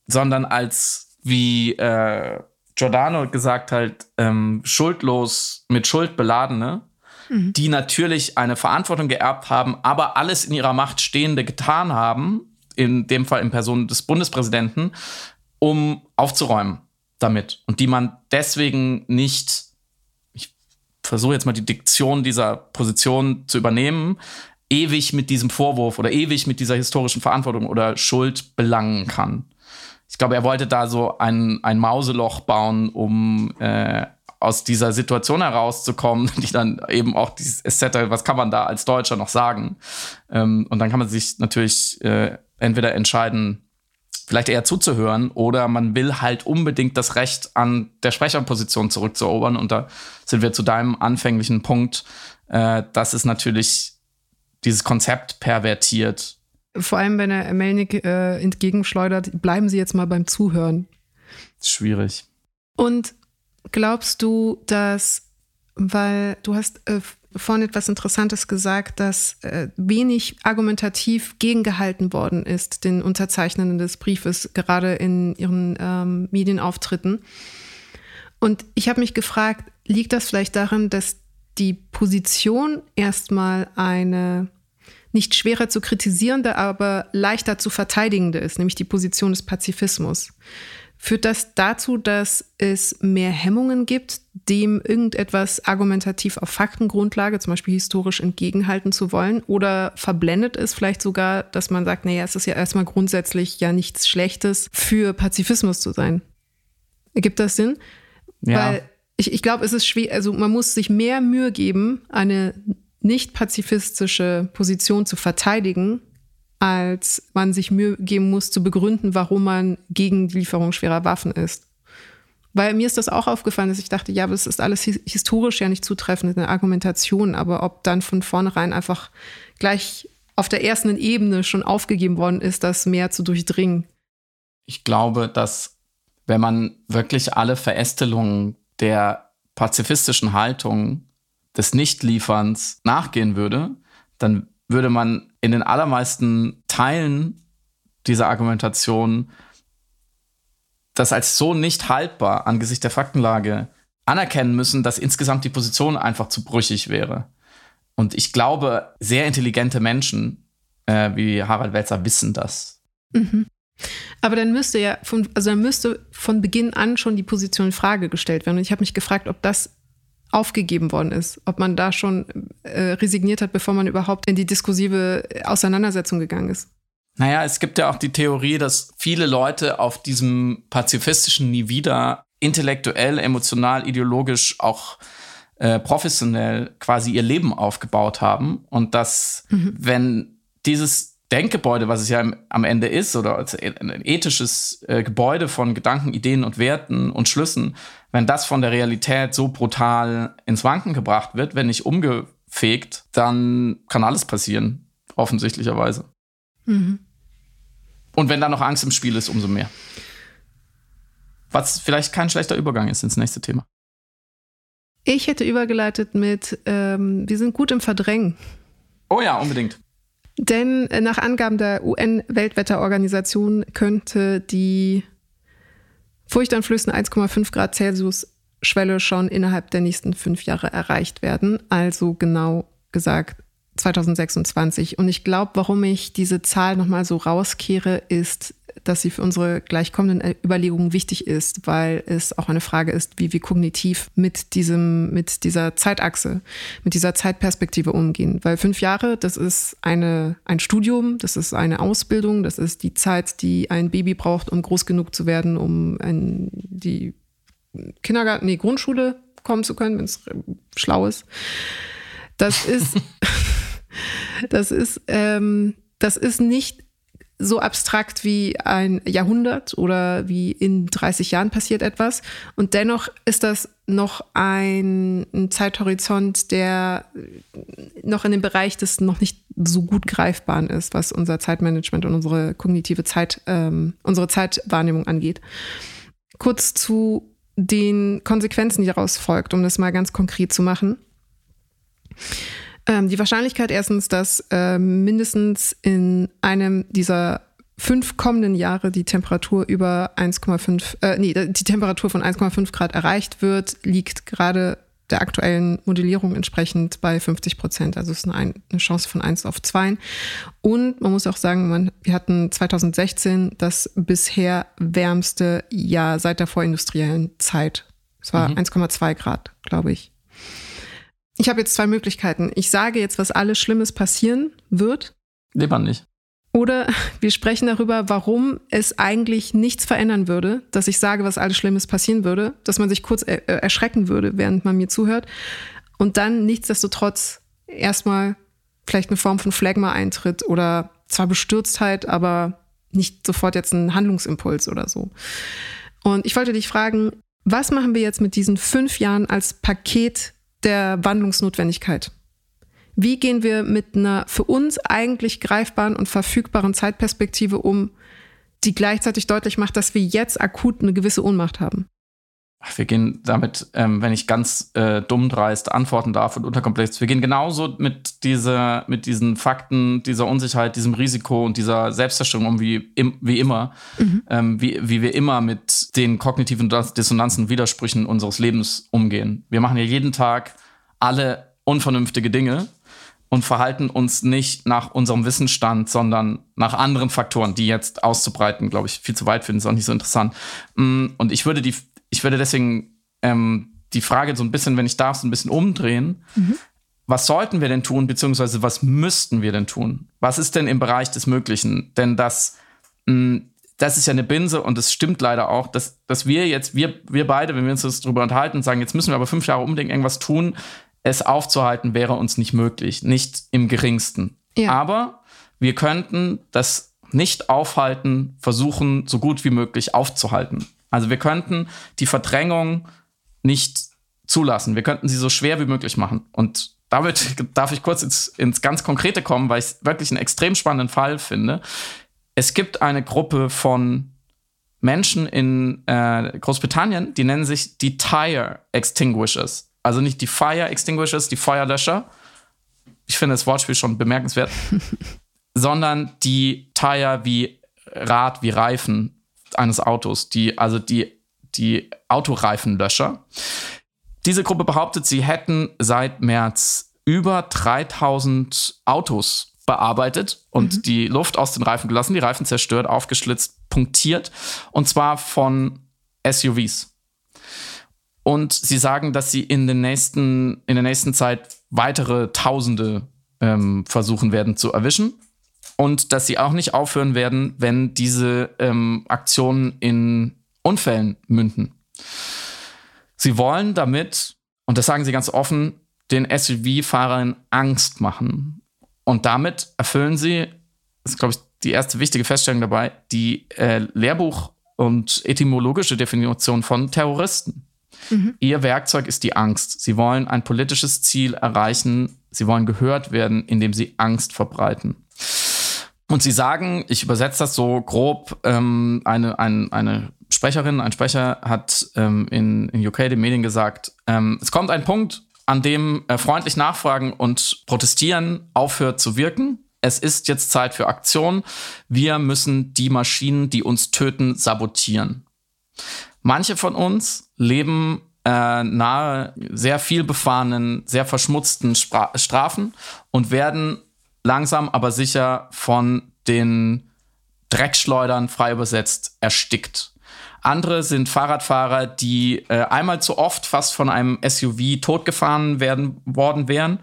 sondern als, wie äh, Giordano gesagt hat, ähm, schuldlos, mit Schuld beladene, mhm. die natürlich eine Verantwortung geerbt haben, aber alles in ihrer Macht Stehende getan haben, in dem Fall in Person des Bundespräsidenten, um aufzuräumen damit. Und die man deswegen nicht, ich versuche jetzt mal die Diktion dieser Position zu übernehmen, ewig mit diesem Vorwurf oder ewig mit dieser historischen Verantwortung oder Schuld belangen kann. Ich glaube, er wollte da so ein, ein Mauseloch bauen, um äh, aus dieser Situation herauszukommen, (laughs) die dann eben auch dieses Etc., was kann man da als Deutscher noch sagen? Ähm, und dann kann man sich natürlich äh, entweder entscheiden, vielleicht eher zuzuhören oder man will halt unbedingt das Recht an der Sprecherposition zurückzuerobern. Und da sind wir zu deinem anfänglichen Punkt, äh, dass es natürlich dieses Konzept pervertiert. Vor allem, wenn er Melnick äh, entgegenschleudert, bleiben Sie jetzt mal beim Zuhören. Schwierig. Und glaubst du, dass, weil du hast äh, vorhin etwas Interessantes gesagt, dass äh, wenig argumentativ gegengehalten worden ist, den Unterzeichnenden des Briefes, gerade in ihren ähm, Medienauftritten. Und ich habe mich gefragt, liegt das vielleicht daran, dass die Position erstmal eine nicht schwerer zu kritisierende, aber leichter zu verteidigende ist, nämlich die Position des Pazifismus. Führt das dazu, dass es mehr Hemmungen gibt, dem irgendetwas argumentativ auf Faktengrundlage, zum Beispiel historisch entgegenhalten zu wollen? Oder verblendet es vielleicht sogar, dass man sagt, naja, es ist ja erstmal grundsätzlich ja nichts Schlechtes, für Pazifismus zu sein? Ergibt das Sinn? Ja. Weil ich, ich glaube, es ist schwer, also man muss sich mehr Mühe geben, eine nicht pazifistische Position zu verteidigen, als man sich Mühe geben muss, zu begründen, warum man gegen die Lieferung schwerer Waffen ist. Weil mir ist das auch aufgefallen, dass ich dachte, ja, es ist alles historisch ja nicht zutreffend in der Argumentation, aber ob dann von vornherein einfach gleich auf der ersten Ebene schon aufgegeben worden ist, das mehr zu durchdringen. Ich glaube, dass wenn man wirklich alle Verästelungen der pazifistischen Haltung des Nichtlieferns nachgehen würde, dann würde man in den allermeisten Teilen dieser Argumentation das als so nicht haltbar angesichts der Faktenlage anerkennen müssen, dass insgesamt die Position einfach zu brüchig wäre. Und ich glaube, sehr intelligente Menschen äh, wie Harald Welzer wissen das. Mhm. Aber dann müsste ja von, also dann müsste von Beginn an schon die Position in Frage gestellt werden. Und ich habe mich gefragt, ob das aufgegeben worden ist, ob man da schon äh, resigniert hat, bevor man überhaupt in die diskursive Auseinandersetzung gegangen ist. Naja, es gibt ja auch die Theorie, dass viele Leute auf diesem pazifistischen Nie wieder intellektuell, emotional, ideologisch auch äh, professionell quasi ihr Leben aufgebaut haben und dass, mhm. wenn dieses Denkgebäude, was es ja am Ende ist, oder ein ethisches äh, Gebäude von Gedanken, Ideen und Werten und Schlüssen, wenn das von der Realität so brutal ins Wanken gebracht wird, wenn nicht umgefegt, dann kann alles passieren, offensichtlicherweise. Mhm. Und wenn da noch Angst im Spiel ist, umso mehr. Was vielleicht kein schlechter Übergang ist ins nächste Thema. Ich hätte übergeleitet mit, ähm, wir sind gut im Verdrängen. Oh ja, unbedingt. Denn äh, nach Angaben der UN-Weltwetterorganisation könnte die furchteinflößende 1,5 Grad Celsius Schwelle schon innerhalb der nächsten fünf Jahre erreicht werden. Also genau gesagt 2026. Und ich glaube, warum ich diese Zahl nochmal so rauskehre, ist, dass sie für unsere gleich kommenden Überlegungen wichtig ist, weil es auch eine Frage ist, wie wir kognitiv mit diesem, mit dieser Zeitachse, mit dieser Zeitperspektive umgehen. Weil fünf Jahre, das ist eine, ein Studium, das ist eine Ausbildung, das ist die Zeit, die ein Baby braucht, um groß genug zu werden, um ein, die Kindergarten, nee, Grundschule kommen zu können, wenn es schlau ist. Das ist, (laughs) (laughs) das ist, ähm, das ist nicht so abstrakt wie ein Jahrhundert oder wie in 30 Jahren passiert etwas. Und dennoch ist das noch ein, ein Zeithorizont, der noch in dem Bereich des noch nicht so gut greifbaren ist, was unser Zeitmanagement und unsere kognitive Zeit, ähm, unsere Zeitwahrnehmung angeht. Kurz zu den Konsequenzen, die daraus folgt, um das mal ganz konkret zu machen. Ähm, die Wahrscheinlichkeit erstens, dass äh, mindestens in einem dieser fünf kommenden Jahre die Temperatur über 1,5, äh, nee, die Temperatur von 1,5 Grad erreicht wird, liegt gerade der aktuellen Modellierung entsprechend bei 50 Prozent. Also es ist eine, eine, Chance von 1 auf 2. Und man muss auch sagen, man, wir hatten 2016 das bisher wärmste Jahr seit der vorindustriellen Zeit. Es war mhm. 1,2 Grad, glaube ich. Ich habe jetzt zwei Möglichkeiten. Ich sage jetzt, was alles Schlimmes passieren wird. Lieber nicht. Oder (laughs) wir sprechen darüber, warum es eigentlich nichts verändern würde, dass ich sage, was alles Schlimmes passieren würde, dass man sich kurz er erschrecken würde, während man mir zuhört. Und dann nichtsdestotrotz erstmal vielleicht eine Form von Phlegma eintritt oder zwar Bestürztheit, aber nicht sofort jetzt ein Handlungsimpuls oder so. Und ich wollte dich fragen, was machen wir jetzt mit diesen fünf Jahren als Paket der Wandlungsnotwendigkeit? Wie gehen wir mit einer für uns eigentlich greifbaren und verfügbaren Zeitperspektive um, die gleichzeitig deutlich macht, dass wir jetzt akut eine gewisse Ohnmacht haben? Wir gehen damit, ähm, wenn ich ganz äh, dumm dreist antworten darf und unterkomplex, wir gehen genauso mit, dieser, mit diesen Fakten, dieser Unsicherheit, diesem Risiko und dieser Selbstzerstörung um wie, im, wie immer, mhm. ähm, wie, wie wir immer mit den kognitiven Dissonanzen, Widersprüchen unseres Lebens umgehen. Wir machen ja jeden Tag alle unvernünftige Dinge und verhalten uns nicht nach unserem Wissensstand, sondern nach anderen Faktoren, die jetzt auszubreiten, glaube ich, viel zu weit finden, ist auch nicht so interessant. Mm, und ich würde die, ich würde deswegen ähm, die Frage so ein bisschen, wenn ich darf, so ein bisschen umdrehen. Mhm. Was sollten wir denn tun, beziehungsweise was müssten wir denn tun? Was ist denn im Bereich des Möglichen? Denn das, mh, mm, das ist ja eine Binse und es stimmt leider auch, dass, dass wir jetzt, wir, wir beide, wenn wir uns das darüber unterhalten und sagen, jetzt müssen wir aber fünf Jahre unbedingt irgendwas tun, es aufzuhalten wäre uns nicht möglich, nicht im geringsten. Ja. Aber wir könnten das nicht aufhalten, versuchen, so gut wie möglich aufzuhalten. Also wir könnten die Verdrängung nicht zulassen. Wir könnten sie so schwer wie möglich machen. Und damit (laughs) darf ich kurz ins, ins ganz Konkrete kommen, weil ich es wirklich einen extrem spannenden Fall finde. Es gibt eine Gruppe von Menschen in äh, Großbritannien, die nennen sich die Tire Extinguishers. Also nicht die Fire Extinguishers, die Feuerlöscher. Ich finde das Wortspiel schon bemerkenswert. (laughs) sondern die Tire wie Rad, wie Reifen eines Autos, die, also die, die Autoreifenlöscher. Diese Gruppe behauptet, sie hätten seit März über 3000 Autos bearbeitet und mhm. die Luft aus den Reifen gelassen, die Reifen zerstört, aufgeschlitzt, punktiert und zwar von SUVs. Und sie sagen, dass sie in, den nächsten, in der nächsten Zeit weitere Tausende ähm, versuchen werden zu erwischen. Und dass sie auch nicht aufhören werden, wenn diese ähm, Aktionen in Unfällen münden. Sie wollen damit, und das sagen sie ganz offen, den SUV-Fahrern Angst machen. Und damit erfüllen sie, das ist, glaube ich, die erste wichtige Feststellung dabei, die äh, Lehrbuch- und etymologische Definition von Terroristen. Mhm. Ihr Werkzeug ist die Angst. Sie wollen ein politisches Ziel erreichen. Sie wollen gehört werden, indem sie Angst verbreiten. Und sie sagen, ich übersetze das so grob, ähm, eine, ein, eine Sprecherin, ein Sprecher hat ähm, in, in UK den Medien gesagt, ähm, es kommt ein Punkt, an dem äh, freundlich nachfragen und protestieren aufhört zu wirken. es ist jetzt Zeit für Aktion. Wir müssen die Maschinen, die uns töten, sabotieren. Manche von uns leben äh, nahe sehr viel befahrenen, sehr verschmutzten Spra Strafen und werden langsam aber sicher von den Dreckschleudern frei übersetzt erstickt. Andere sind Fahrradfahrer, die äh, einmal zu oft fast von einem SUV totgefahren werden worden wären.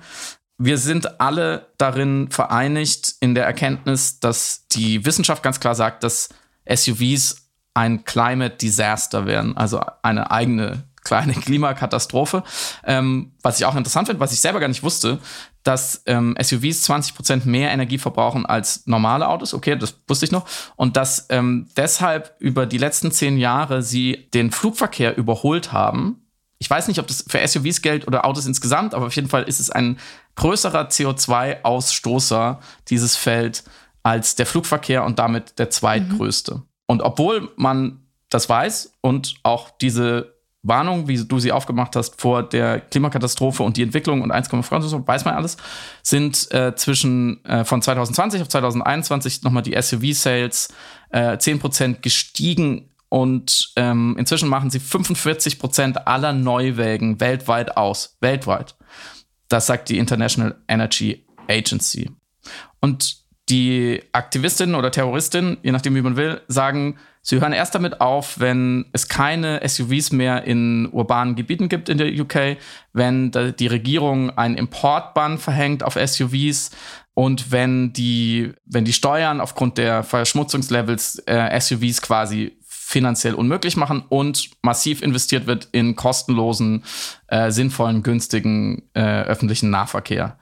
Wir sind alle darin vereinigt in der Erkenntnis, dass die Wissenschaft ganz klar sagt, dass SUVs ein Climate Disaster werden, also eine eigene kleine (laughs) Klimakatastrophe. Ähm, was ich auch interessant finde, was ich selber gar nicht wusste, dass ähm, SUVs 20 Prozent mehr Energie verbrauchen als normale Autos. Okay, das wusste ich noch. Und dass ähm, deshalb über die letzten zehn Jahre sie den Flugverkehr überholt haben. Ich weiß nicht, ob das für SUVs gilt oder Autos insgesamt, aber auf jeden Fall ist es ein größerer CO2-Ausstoßer, dieses Feld, als der Flugverkehr und damit der zweitgrößte. Mhm. Und obwohl man das weiß und auch diese Warnung, wie du sie aufgemacht hast, vor der Klimakatastrophe und die Entwicklung und 1,5 weiß man alles, sind äh, zwischen äh, von 2020 auf 2021 nochmal die SUV-Sales äh, 10% gestiegen und ähm, inzwischen machen sie 45% aller Neuwägen weltweit aus. Weltweit. Das sagt die International Energy Agency. Und die Aktivistinnen oder Terroristinnen, je nachdem wie man will, sagen, Sie hören erst damit auf, wenn es keine SUVs mehr in urbanen Gebieten gibt in der UK, wenn die Regierung einen Importbann verhängt auf SUVs und wenn die, wenn die Steuern aufgrund der Verschmutzungslevels äh, SUVs quasi finanziell unmöglich machen und massiv investiert wird in kostenlosen, äh, sinnvollen, günstigen äh, öffentlichen Nahverkehr.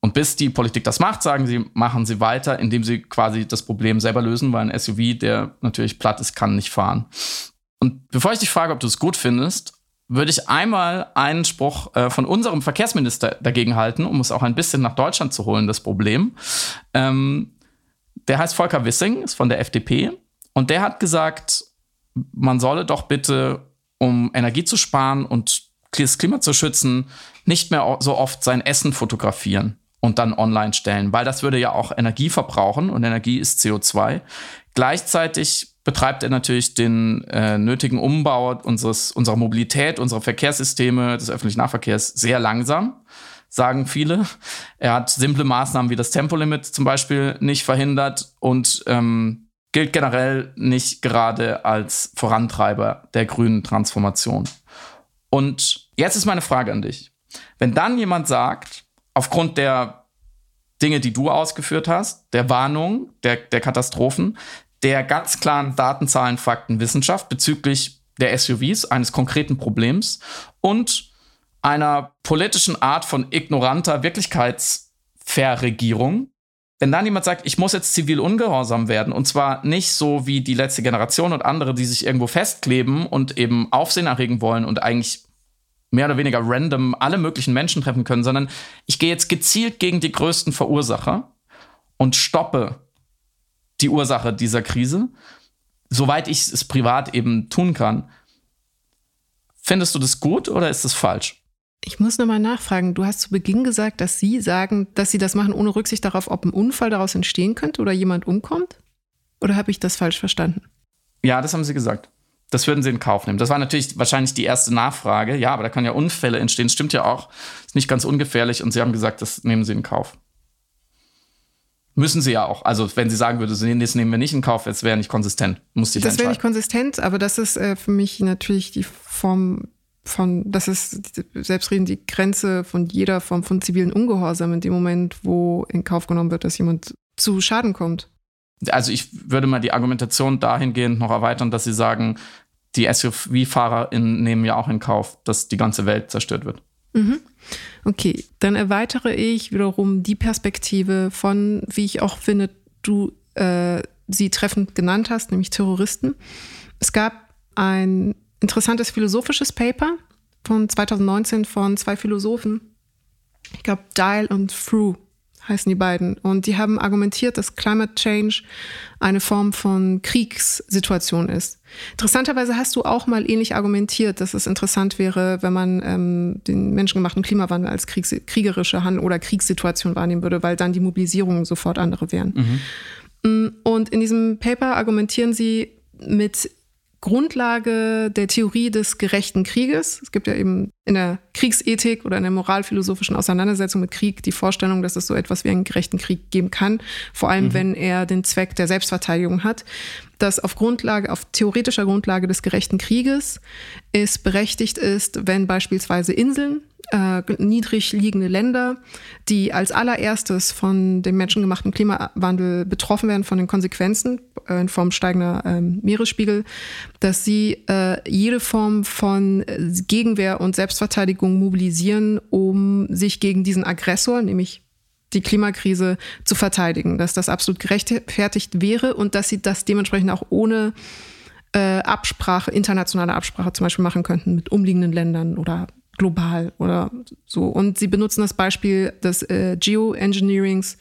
Und bis die Politik das macht, sagen sie, machen sie weiter, indem sie quasi das Problem selber lösen, weil ein SUV, der natürlich platt ist, kann nicht fahren. Und bevor ich dich frage, ob du es gut findest, würde ich einmal einen Spruch äh, von unserem Verkehrsminister dagegen halten, um es auch ein bisschen nach Deutschland zu holen, das Problem. Ähm, der heißt Volker Wissing, ist von der FDP. Und der hat gesagt, man solle doch bitte, um Energie zu sparen und das Klima zu schützen, nicht mehr so oft sein Essen fotografieren und dann online stellen, weil das würde ja auch Energie verbrauchen und Energie ist CO2. Gleichzeitig betreibt er natürlich den äh, nötigen Umbau unseres, unserer Mobilität, unserer Verkehrssysteme, des öffentlichen Nahverkehrs sehr langsam, sagen viele. Er hat simple Maßnahmen wie das Tempolimit zum Beispiel nicht verhindert und ähm, gilt generell nicht gerade als Vorantreiber der grünen Transformation. Und jetzt ist meine Frage an dich. Wenn dann jemand sagt, aufgrund der Dinge, die du ausgeführt hast, der Warnung, der, der Katastrophen, der ganz klaren Datenzahlen, Fakten, Wissenschaft bezüglich der SUVs, eines konkreten Problems und einer politischen Art von ignoranter Wirklichkeitsverregierung. Wenn dann jemand sagt, ich muss jetzt zivil ungehorsam werden, und zwar nicht so wie die letzte Generation und andere, die sich irgendwo festkleben und eben Aufsehen erregen wollen und eigentlich mehr oder weniger random alle möglichen Menschen treffen können, sondern ich gehe jetzt gezielt gegen die größten Verursacher und stoppe die Ursache dieser Krise, soweit ich es privat eben tun kann. Findest du das gut oder ist das falsch? Ich muss nochmal nachfragen. Du hast zu Beginn gesagt, dass Sie sagen, dass Sie das machen ohne Rücksicht darauf, ob ein Unfall daraus entstehen könnte oder jemand umkommt? Oder habe ich das falsch verstanden? Ja, das haben Sie gesagt. Das würden sie in Kauf nehmen. Das war natürlich wahrscheinlich die erste Nachfrage. Ja, aber da können ja Unfälle entstehen. Stimmt ja auch. Ist nicht ganz ungefährlich. Und sie haben gesagt, das nehmen sie in Kauf. Müssen sie ja auch. Also, wenn sie sagen würde, das nehmen wir nicht in Kauf, jetzt wäre nicht konsistent. Muss ich Das wäre nicht konsistent, aber das ist äh, für mich natürlich die Form von, das ist selbstredend die Grenze von jeder Form von zivilen Ungehorsam in dem Moment, wo in Kauf genommen wird, dass jemand zu Schaden kommt. Also ich würde mal die Argumentation dahingehend noch erweitern, dass sie sagen, die SUV-FahrerInnen nehmen ja auch in Kauf, dass die ganze Welt zerstört wird. Mhm. Okay, dann erweitere ich wiederum die Perspektive von, wie ich auch finde, du äh, sie treffend genannt hast, nämlich Terroristen. Es gab ein interessantes philosophisches Paper von 2019 von zwei Philosophen, ich glaube Dial und Through heißen die beiden. Und die haben argumentiert, dass Climate Change eine Form von Kriegssituation ist. Interessanterweise hast du auch mal ähnlich argumentiert, dass es interessant wäre, wenn man ähm, den menschengemachten Klimawandel als Kriegs kriegerische Hand- oder Kriegssituation wahrnehmen würde, weil dann die Mobilisierungen sofort andere wären. Mhm. Und in diesem Paper argumentieren sie mit Grundlage der Theorie des gerechten Krieges. Es gibt ja eben in der Kriegsethik oder in der moralphilosophischen Auseinandersetzung mit Krieg die Vorstellung, dass es so etwas wie einen gerechten Krieg geben kann, vor allem mhm. wenn er den Zweck der Selbstverteidigung hat. Dass auf Grundlage, auf theoretischer Grundlage des gerechten Krieges es berechtigt ist, wenn beispielsweise Inseln äh, niedrig liegende Länder, die als allererstes von dem menschengemachten Klimawandel betroffen werden, von den Konsequenzen äh, in Form steigender äh, Meeresspiegel, dass sie äh, jede Form von Gegenwehr und Selbstverteidigung mobilisieren, um sich gegen diesen Aggressor, nämlich die Klimakrise zu verteidigen, dass das absolut gerechtfertigt wäre und dass sie das dementsprechend auch ohne Absprache, internationale Absprache zum Beispiel machen könnten mit umliegenden Ländern oder global oder so. Und sie benutzen das Beispiel des äh, Geoengineerings,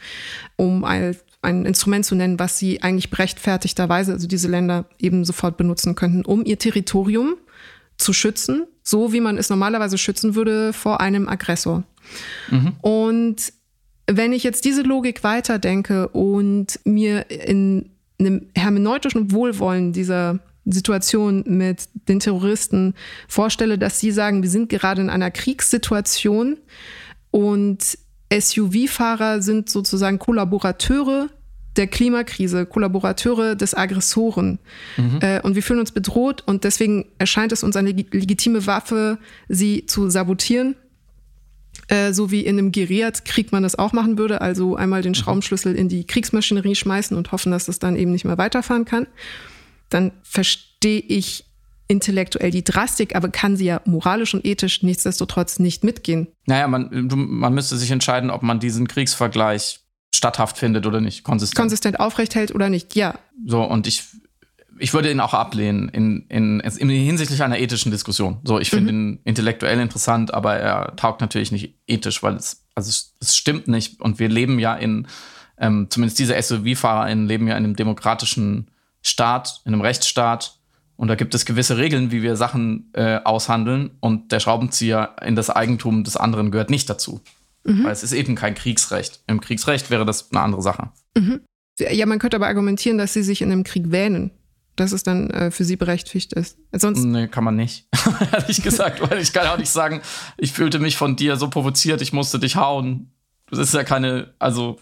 um ein, ein Instrument zu nennen, was sie eigentlich berechtfertigterweise, also diese Länder eben sofort benutzen könnten, um ihr Territorium zu schützen, so wie man es normalerweise schützen würde vor einem Aggressor. Mhm. Und wenn ich jetzt diese Logik weiterdenke und mir in einem hermeneutischen Wohlwollen dieser Situation mit den Terroristen vorstelle, dass sie sagen, wir sind gerade in einer Kriegssituation und SUV-Fahrer sind sozusagen Kollaborateure der Klimakrise, Kollaborateure des Aggressoren. Mhm. Äh, und wir fühlen uns bedroht und deswegen erscheint es uns eine legitime Waffe, sie zu sabotieren. Äh, so wie in einem Guerillakrieg man das auch machen würde, also einmal den mhm. Schraubenschlüssel in die Kriegsmaschinerie schmeißen und hoffen, dass es dann eben nicht mehr weiterfahren kann dann verstehe ich intellektuell die Drastik, aber kann sie ja moralisch und ethisch nichtsdestotrotz nicht mitgehen. Naja, man, man müsste sich entscheiden, ob man diesen Kriegsvergleich statthaft findet oder nicht, konsistent. Konsistent aufrecht hält oder nicht, ja. So, und ich, ich würde ihn auch ablehnen in, in, in hinsichtlich einer ethischen Diskussion. So, ich finde mhm. ihn intellektuell interessant, aber er taugt natürlich nicht ethisch, weil es, also es, es stimmt nicht. Und wir leben ja in, ähm, zumindest diese SUV-FahrerInnen leben ja in einem demokratischen Staat, in einem Rechtsstaat. Und da gibt es gewisse Regeln, wie wir Sachen äh, aushandeln. Und der Schraubenzieher in das Eigentum des anderen gehört nicht dazu. Mhm. Weil es ist eben kein Kriegsrecht. Im Kriegsrecht wäre das eine andere Sache. Mhm. Ja, man könnte aber argumentieren, dass sie sich in einem Krieg wähnen. Dass es dann äh, für sie berechtigt ist. Sonst nee, kann man nicht. (laughs) Ehrlich gesagt, weil ich kann auch nicht sagen, ich fühlte mich von dir so provoziert, ich musste dich hauen. Das ist ja keine, also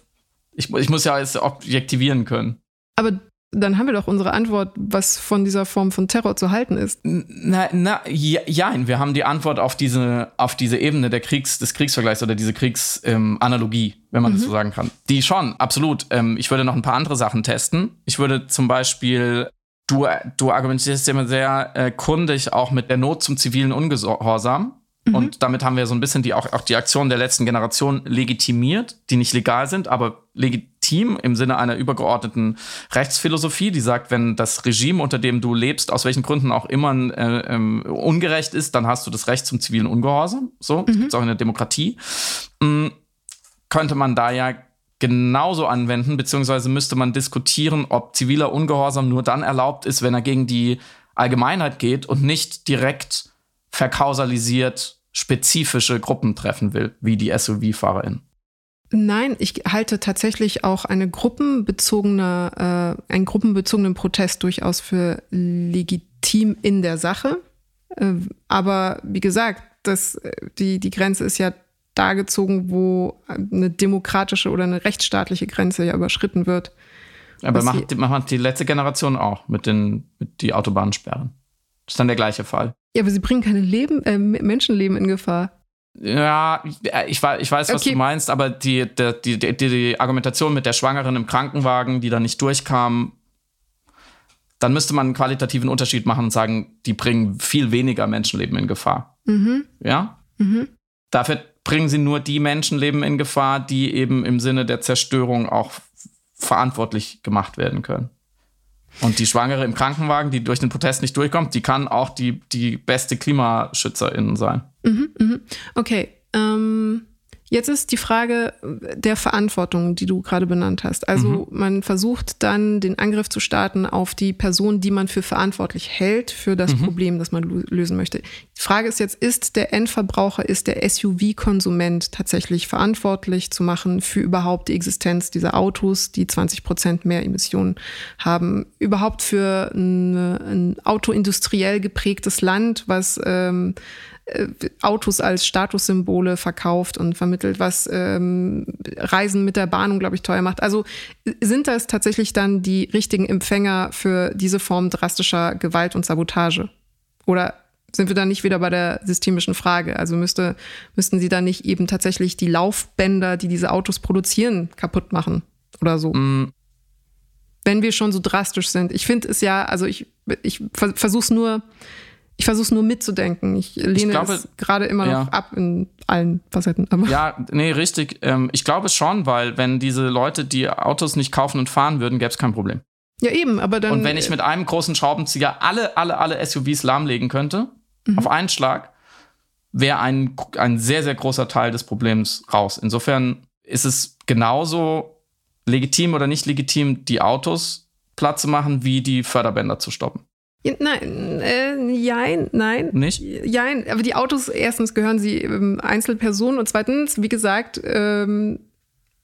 ich, ich muss ja alles objektivieren können. Aber dann haben wir doch unsere Antwort, was von dieser Form von Terror zu halten ist. Na, na ja, ja, wir haben die Antwort auf diese, auf diese Ebene der Kriegs, des Kriegsvergleichs oder diese Kriegsanalogie, ähm, wenn man mhm. das so sagen kann. Die schon, absolut. Ähm, ich würde noch ein paar andere Sachen testen. Ich würde zum Beispiel, du, du argumentierst immer sehr äh, kundig auch mit der Not zum zivilen Ungehorsam. Mhm. Und damit haben wir so ein bisschen die, auch, auch die Aktionen der letzten Generation legitimiert, die nicht legal sind, aber legitim im Sinne einer übergeordneten Rechtsphilosophie, die sagt, wenn das Regime, unter dem du lebst, aus welchen Gründen auch immer äh, ähm, ungerecht ist, dann hast du das Recht zum zivilen Ungehorsam. So, mhm. gibt es auch in der Demokratie. Mhm. Könnte man da ja genauso anwenden, beziehungsweise müsste man diskutieren, ob ziviler Ungehorsam nur dann erlaubt ist, wenn er gegen die Allgemeinheit geht und nicht direkt verkausalisiert spezifische Gruppen treffen will, wie die SUV-Fahrerin. Nein, ich halte tatsächlich auch eine gruppenbezogene, äh, einen gruppenbezogenen Protest durchaus für legitim in der Sache. Äh, aber wie gesagt, das, äh, die, die Grenze ist ja da gezogen, wo eine demokratische oder eine rechtsstaatliche Grenze ja überschritten wird. Aber macht, macht die letzte Generation auch mit den mit die Autobahnsperren. Das ist dann der gleiche Fall. Ja, aber sie bringen keine Leben, äh, Menschenleben in Gefahr. Ja, ich, ich weiß, was okay. du meinst, aber die, die, die, die, Argumentation mit der Schwangeren im Krankenwagen, die da nicht durchkam, dann müsste man einen qualitativen Unterschied machen und sagen, die bringen viel weniger Menschenleben in Gefahr. Mhm. Ja? Mhm. Dafür bringen sie nur die Menschenleben in Gefahr, die eben im Sinne der Zerstörung auch verantwortlich gemacht werden können. Und die Schwangere im Krankenwagen, die durch den Protest nicht durchkommt, die kann auch die, die beste Klimaschützerin sein. Mhm, mhm. Okay. Ähm, Jetzt ist die Frage der Verantwortung, die du gerade benannt hast. Also mhm. man versucht dann den Angriff zu starten auf die Person, die man für verantwortlich hält für das mhm. Problem, das man lösen möchte. Die Frage ist jetzt, ist der Endverbraucher, ist der SUV-Konsument tatsächlich verantwortlich zu machen für überhaupt die Existenz dieser Autos, die 20 Prozent mehr Emissionen haben? Überhaupt für ein, ein autoindustriell geprägtes Land, was ähm, äh, Autos als Statussymbole verkauft und vermittelt, was ähm, Reisen mit der Bahn glaube ich, teuer macht. Also sind das tatsächlich dann die richtigen Empfänger für diese Form drastischer Gewalt und Sabotage? Oder sind wir dann nicht wieder bei der systemischen Frage? Also müsste, müssten sie dann nicht eben tatsächlich die Laufbänder, die diese Autos produzieren, kaputt machen oder so? Mm. Wenn wir schon so drastisch sind. Ich finde es ja, also ich, ich versuche es nur ich versuche es nur mitzudenken. Ich lehne ich glaube, es gerade immer ja. noch ab in allen Facetten. Aber ja, nee, richtig. Ähm, ich glaube schon, weil wenn diese Leute die Autos nicht kaufen und fahren würden, gäbe es kein Problem. Ja, eben, aber dann. Und wenn ich mit einem großen Schraubenzieher alle, alle, alle SUVs lahmlegen könnte, mhm. auf einen Schlag, wäre ein, ein sehr, sehr großer Teil des Problems raus. Insofern ist es genauso legitim oder nicht legitim, die Autos platt zu machen, wie die Förderbänder zu stoppen. Nein, äh, jein, nein. Nicht? Jein, aber die Autos, erstens gehören sie ähm, Einzelpersonen und zweitens, wie gesagt, ähm,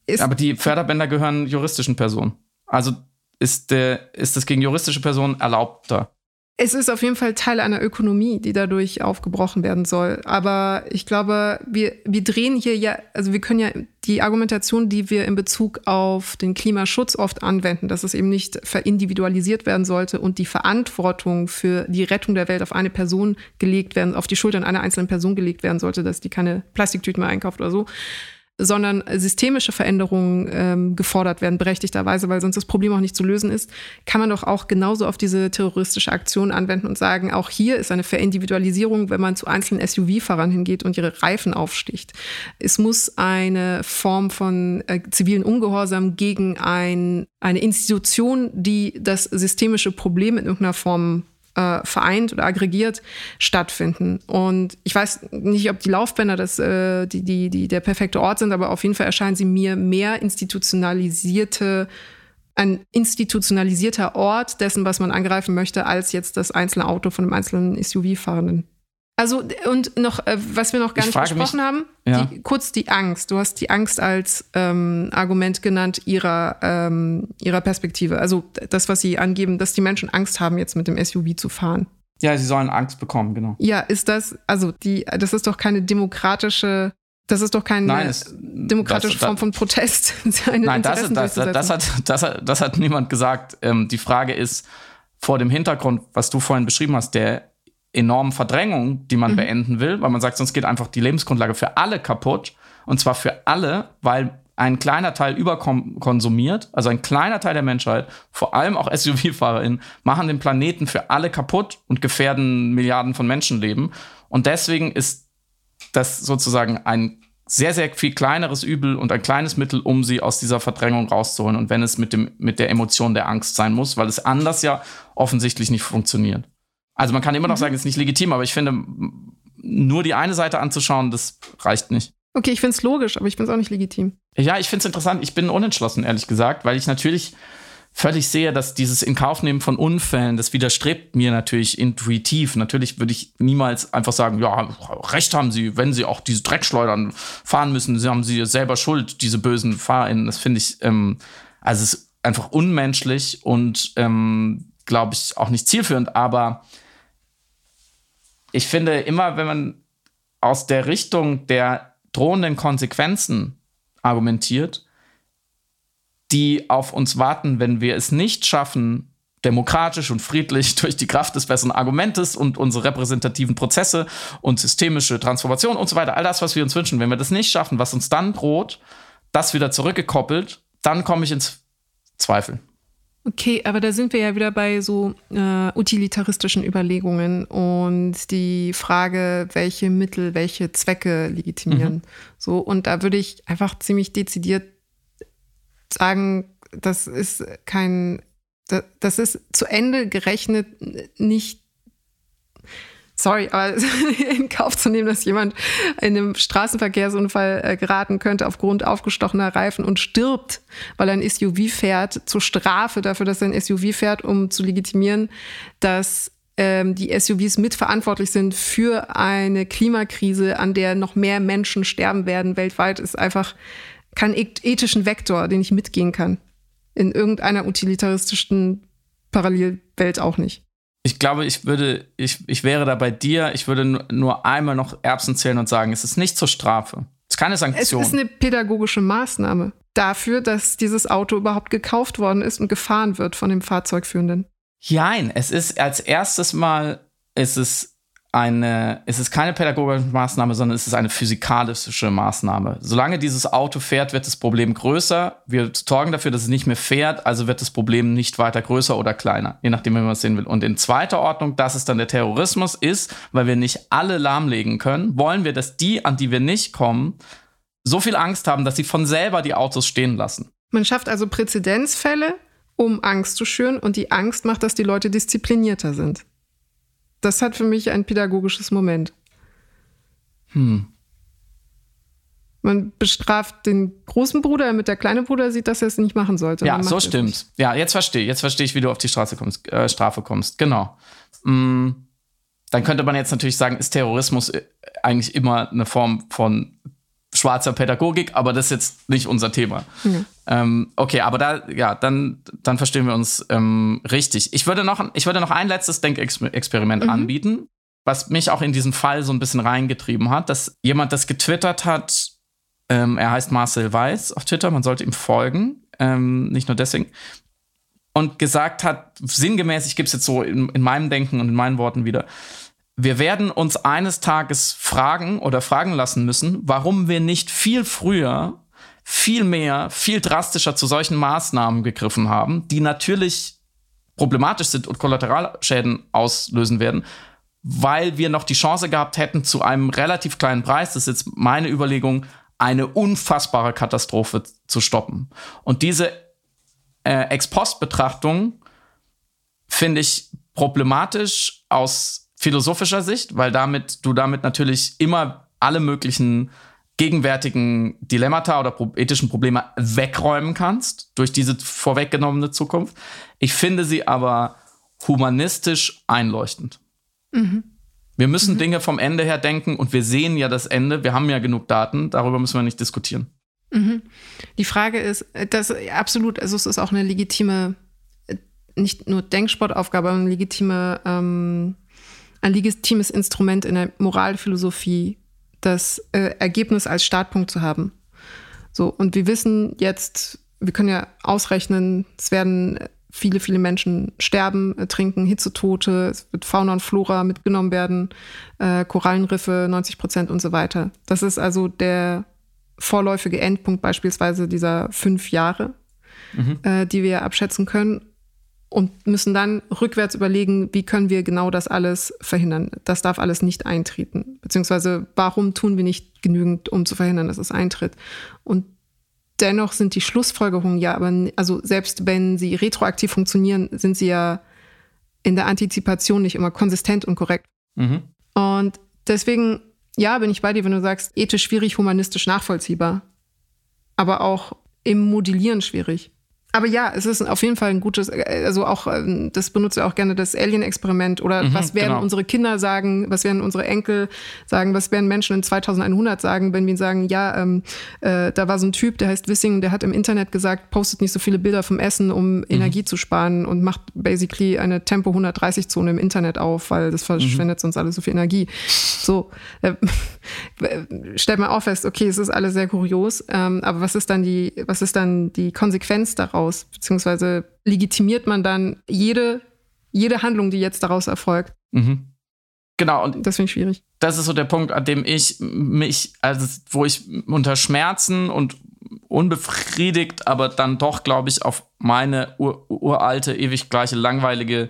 ist. Aber die Förderbänder gehören juristischen Personen. Also ist, der, ist das gegen juristische Personen erlaubter. Es ist auf jeden Fall Teil einer Ökonomie, die dadurch aufgebrochen werden soll. Aber ich glaube, wir, wir drehen hier ja, also wir können ja die Argumentation, die wir in Bezug auf den Klimaschutz oft anwenden, dass es eben nicht verindividualisiert werden sollte und die Verantwortung für die Rettung der Welt auf eine Person gelegt werden, auf die Schultern einer einzelnen Person gelegt werden sollte, dass die keine Plastiktüten mehr einkauft oder so sondern systemische Veränderungen ähm, gefordert werden, berechtigterweise, weil sonst das Problem auch nicht zu lösen ist, kann man doch auch genauso auf diese terroristische Aktion anwenden und sagen, auch hier ist eine Verindividualisierung, wenn man zu einzelnen SUV-Fahrern hingeht und ihre Reifen aufsticht. Es muss eine Form von äh, zivilen Ungehorsam gegen ein, eine Institution, die das systemische Problem in irgendeiner Form äh, vereint oder aggregiert stattfinden. Und ich weiß nicht, ob die Laufbänder das, äh, die, die, die der perfekte Ort sind, aber auf jeden Fall erscheinen sie mir mehr institutionalisierte ein institutionalisierter Ort dessen, was man angreifen möchte, als jetzt das einzelne Auto von einem einzelnen SUV-Fahrenden. Also, und noch, äh, was wir noch gar ich nicht besprochen mich, haben, ja. die, kurz die Angst. Du hast die Angst als ähm, Argument genannt ihrer, ähm, ihrer Perspektive. Also das, was sie angeben, dass die Menschen Angst haben, jetzt mit dem SUV zu fahren. Ja, sie sollen Angst bekommen, genau. Ja, ist das, also die, das ist doch keine demokratische das ist doch keine Nein, es, demokratische das, Form von Protest. (laughs) Nein, das, das, das, hat, das, hat, das hat niemand gesagt. Ähm, die Frage ist vor dem Hintergrund, was du vorhin beschrieben hast, der enormen Verdrängung, die man mhm. beenden will, weil man sagt, sonst geht einfach die Lebensgrundlage für alle kaputt. Und zwar für alle, weil ein kleiner Teil überkonsumiert, also ein kleiner Teil der Menschheit, vor allem auch (laughs) SUV-FahrerInnen, machen den Planeten für alle kaputt und gefährden Milliarden von Menschenleben. Und deswegen ist das sozusagen ein sehr, sehr viel kleineres Übel und ein kleines Mittel, um sie aus dieser Verdrängung rauszuholen. Und wenn es mit, dem, mit der Emotion der Angst sein muss, weil es anders ja offensichtlich nicht funktioniert. Also man kann immer noch mhm. sagen, es ist nicht legitim, aber ich finde, nur die eine Seite anzuschauen, das reicht nicht. Okay, ich finde es logisch, aber ich finde es auch nicht legitim. Ja, ich finde es interessant. Ich bin unentschlossen, ehrlich gesagt, weil ich natürlich völlig sehe, dass dieses Inkaufnehmen von Unfällen, das widerstrebt mir natürlich intuitiv. Natürlich würde ich niemals einfach sagen, ja, recht haben Sie, wenn Sie auch diese Dreckschleudern fahren müssen, Sie haben Sie selber Schuld, diese bösen FahrerInnen. Das finde ich, ähm, also es ist einfach unmenschlich und ähm, glaube ich auch nicht zielführend, aber ich finde immer, wenn man aus der Richtung der drohenden Konsequenzen argumentiert, die auf uns warten, wenn wir es nicht schaffen, demokratisch und friedlich (laughs) durch die Kraft des besseren Argumentes und unsere repräsentativen Prozesse und systemische Transformation und so weiter, all das, was wir uns wünschen, wenn wir das nicht schaffen, was uns dann droht, das wieder zurückgekoppelt, dann komme ich ins Zweifel. Okay, aber da sind wir ja wieder bei so äh, utilitaristischen Überlegungen und die Frage, welche Mittel, welche Zwecke legitimieren. Mhm. So, und da würde ich einfach ziemlich dezidiert sagen, das ist kein, das ist zu Ende gerechnet nicht sorry, aber (laughs) in Kauf zu nehmen, dass jemand in einem Straßenverkehrsunfall äh, geraten könnte aufgrund aufgestochener Reifen und stirbt, weil er ein SUV fährt, zur Strafe dafür, dass er ein SUV fährt, um zu legitimieren, dass ähm, die SUVs mitverantwortlich sind für eine Klimakrise, an der noch mehr Menschen sterben werden weltweit, ist einfach kein ethischen Vektor, den ich mitgehen kann. In irgendeiner utilitaristischen Parallelwelt auch nicht. Ich glaube, ich würde, ich, ich wäre da bei dir, ich würde nur einmal noch Erbsen zählen und sagen, es ist nicht zur Strafe. Es ist keine Sanktion. Es ist eine pädagogische Maßnahme dafür, dass dieses Auto überhaupt gekauft worden ist und gefahren wird von dem Fahrzeugführenden. Nein, es ist als erstes Mal, ist es eine, es ist keine pädagogische Maßnahme, sondern es ist eine physikalische Maßnahme. Solange dieses Auto fährt, wird das Problem größer. Wir sorgen dafür, dass es nicht mehr fährt, also wird das Problem nicht weiter größer oder kleiner, je nachdem, wie man es sehen will. Und in zweiter Ordnung, dass es dann der Terrorismus ist, weil wir nicht alle lahmlegen können, wollen wir, dass die, an die wir nicht kommen, so viel Angst haben, dass sie von selber die Autos stehen lassen. Man schafft also Präzedenzfälle, um Angst zu schüren und die Angst macht, dass die Leute disziplinierter sind das hat für mich ein pädagogisches Moment. Hm. Man bestraft den großen Bruder, damit der kleine Bruder sieht, dass er es nicht machen sollte. Ja, so stimmt. Ja, jetzt verstehe Jetzt verstehe ich, wie du auf die Straße kommst, äh, Strafe kommst. Genau. Hm. Dann könnte man jetzt natürlich sagen, ist Terrorismus äh, eigentlich immer eine Form von schwarzer Pädagogik, aber das ist jetzt nicht unser Thema. Mhm. Ähm, okay, aber da, ja, dann, dann verstehen wir uns ähm, richtig. Ich würde, noch, ich würde noch ein letztes Denkexperiment mhm. anbieten, was mich auch in diesen Fall so ein bisschen reingetrieben hat, dass jemand das getwittert hat, ähm, er heißt Marcel Weiß auf Twitter, man sollte ihm folgen, ähm, nicht nur deswegen, und gesagt hat, sinngemäß, ich gebe es jetzt so in, in meinem Denken und in meinen Worten wieder, wir werden uns eines Tages fragen oder fragen lassen müssen, warum wir nicht viel früher, viel mehr, viel drastischer zu solchen Maßnahmen gegriffen haben, die natürlich problematisch sind und Kollateralschäden auslösen werden, weil wir noch die Chance gehabt hätten, zu einem relativ kleinen Preis, das ist jetzt meine Überlegung, eine unfassbare Katastrophe zu stoppen. Und diese äh, Ex-Post-Betrachtung finde ich problematisch aus philosophischer Sicht, weil damit du damit natürlich immer alle möglichen gegenwärtigen Dilemmata oder ethischen Probleme wegräumen kannst durch diese vorweggenommene Zukunft. Ich finde sie aber humanistisch einleuchtend. Mhm. Wir müssen mhm. Dinge vom Ende her denken und wir sehen ja das Ende. Wir haben ja genug Daten, darüber müssen wir nicht diskutieren. Mhm. Die Frage ist, das absolut, also es ist auch eine legitime, nicht nur Denksportaufgabe, aber eine legitime ähm, ein legitimes Instrument in der Moralphilosophie, das äh, Ergebnis als Startpunkt zu haben. So, und wir wissen jetzt, wir können ja ausrechnen, es werden viele, viele Menschen sterben, äh, trinken, Hitzetote, es wird Fauna und Flora mitgenommen werden, äh, Korallenriffe 90 Prozent und so weiter. Das ist also der vorläufige Endpunkt beispielsweise dieser fünf Jahre, mhm. äh, die wir abschätzen können und müssen dann rückwärts überlegen, wie können wir genau das alles verhindern. Das darf alles nicht eintreten. Beziehungsweise warum tun wir nicht genügend, um zu verhindern, dass es eintritt. Und dennoch sind die Schlussfolgerungen ja, aber also selbst wenn sie retroaktiv funktionieren, sind sie ja in der Antizipation nicht immer konsistent und korrekt. Mhm. Und deswegen, ja, bin ich bei dir, wenn du sagst, ethisch schwierig, humanistisch nachvollziehbar. Aber auch im Modellieren schwierig. Aber ja, es ist auf jeden Fall ein gutes, also auch, ähm, das benutzt ja auch gerne das Alien-Experiment oder mhm, was werden genau. unsere Kinder sagen, was werden unsere Enkel sagen, was werden Menschen in 2100 sagen, wenn wir sagen, ja, ähm, äh, da war so ein Typ, der heißt Wissing, der hat im Internet gesagt, postet nicht so viele Bilder vom Essen, um mhm. Energie zu sparen und macht basically eine Tempo 130 Zone im Internet auf, weil das verschwendet mhm. sonst alles so viel Energie. So, äh, (laughs) stellt man auch fest, okay, es ist alles sehr kurios, ähm, aber was ist dann die, was ist dann die Konsequenz daraus? Aus? Beziehungsweise legitimiert man dann jede, jede Handlung, die jetzt daraus erfolgt? Mhm. Genau, und das finde ich schwierig. Das ist so der Punkt, an dem ich mich, also wo ich unter Schmerzen und unbefriedigt, aber dann doch, glaube ich, auf meine ur uralte, ewig gleiche, langweilige,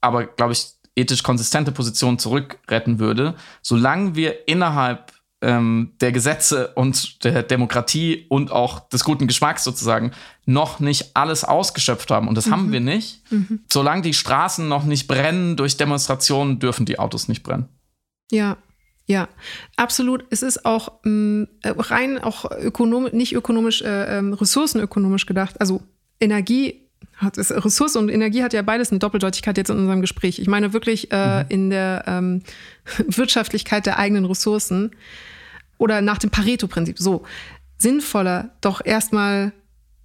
aber, glaube ich, ethisch konsistente Position zurückretten würde. Solange wir innerhalb ähm, der Gesetze und der Demokratie und auch des guten Geschmacks sozusagen noch nicht alles ausgeschöpft haben. Und das mhm. haben wir nicht. Mhm. Solange die Straßen noch nicht brennen durch Demonstrationen, dürfen die Autos nicht brennen. Ja, ja, absolut. Es ist auch mh, äh, rein auch ökonomisch, nicht ökonomisch, äh, ähm, ressourcenökonomisch gedacht. Also Energie hat es, Ressource und Energie hat ja beides eine Doppeldeutigkeit jetzt in unserem Gespräch. Ich meine wirklich äh, mhm. in der ähm, (laughs) Wirtschaftlichkeit der eigenen Ressourcen oder nach dem Pareto-Prinzip. So sinnvoller, doch erstmal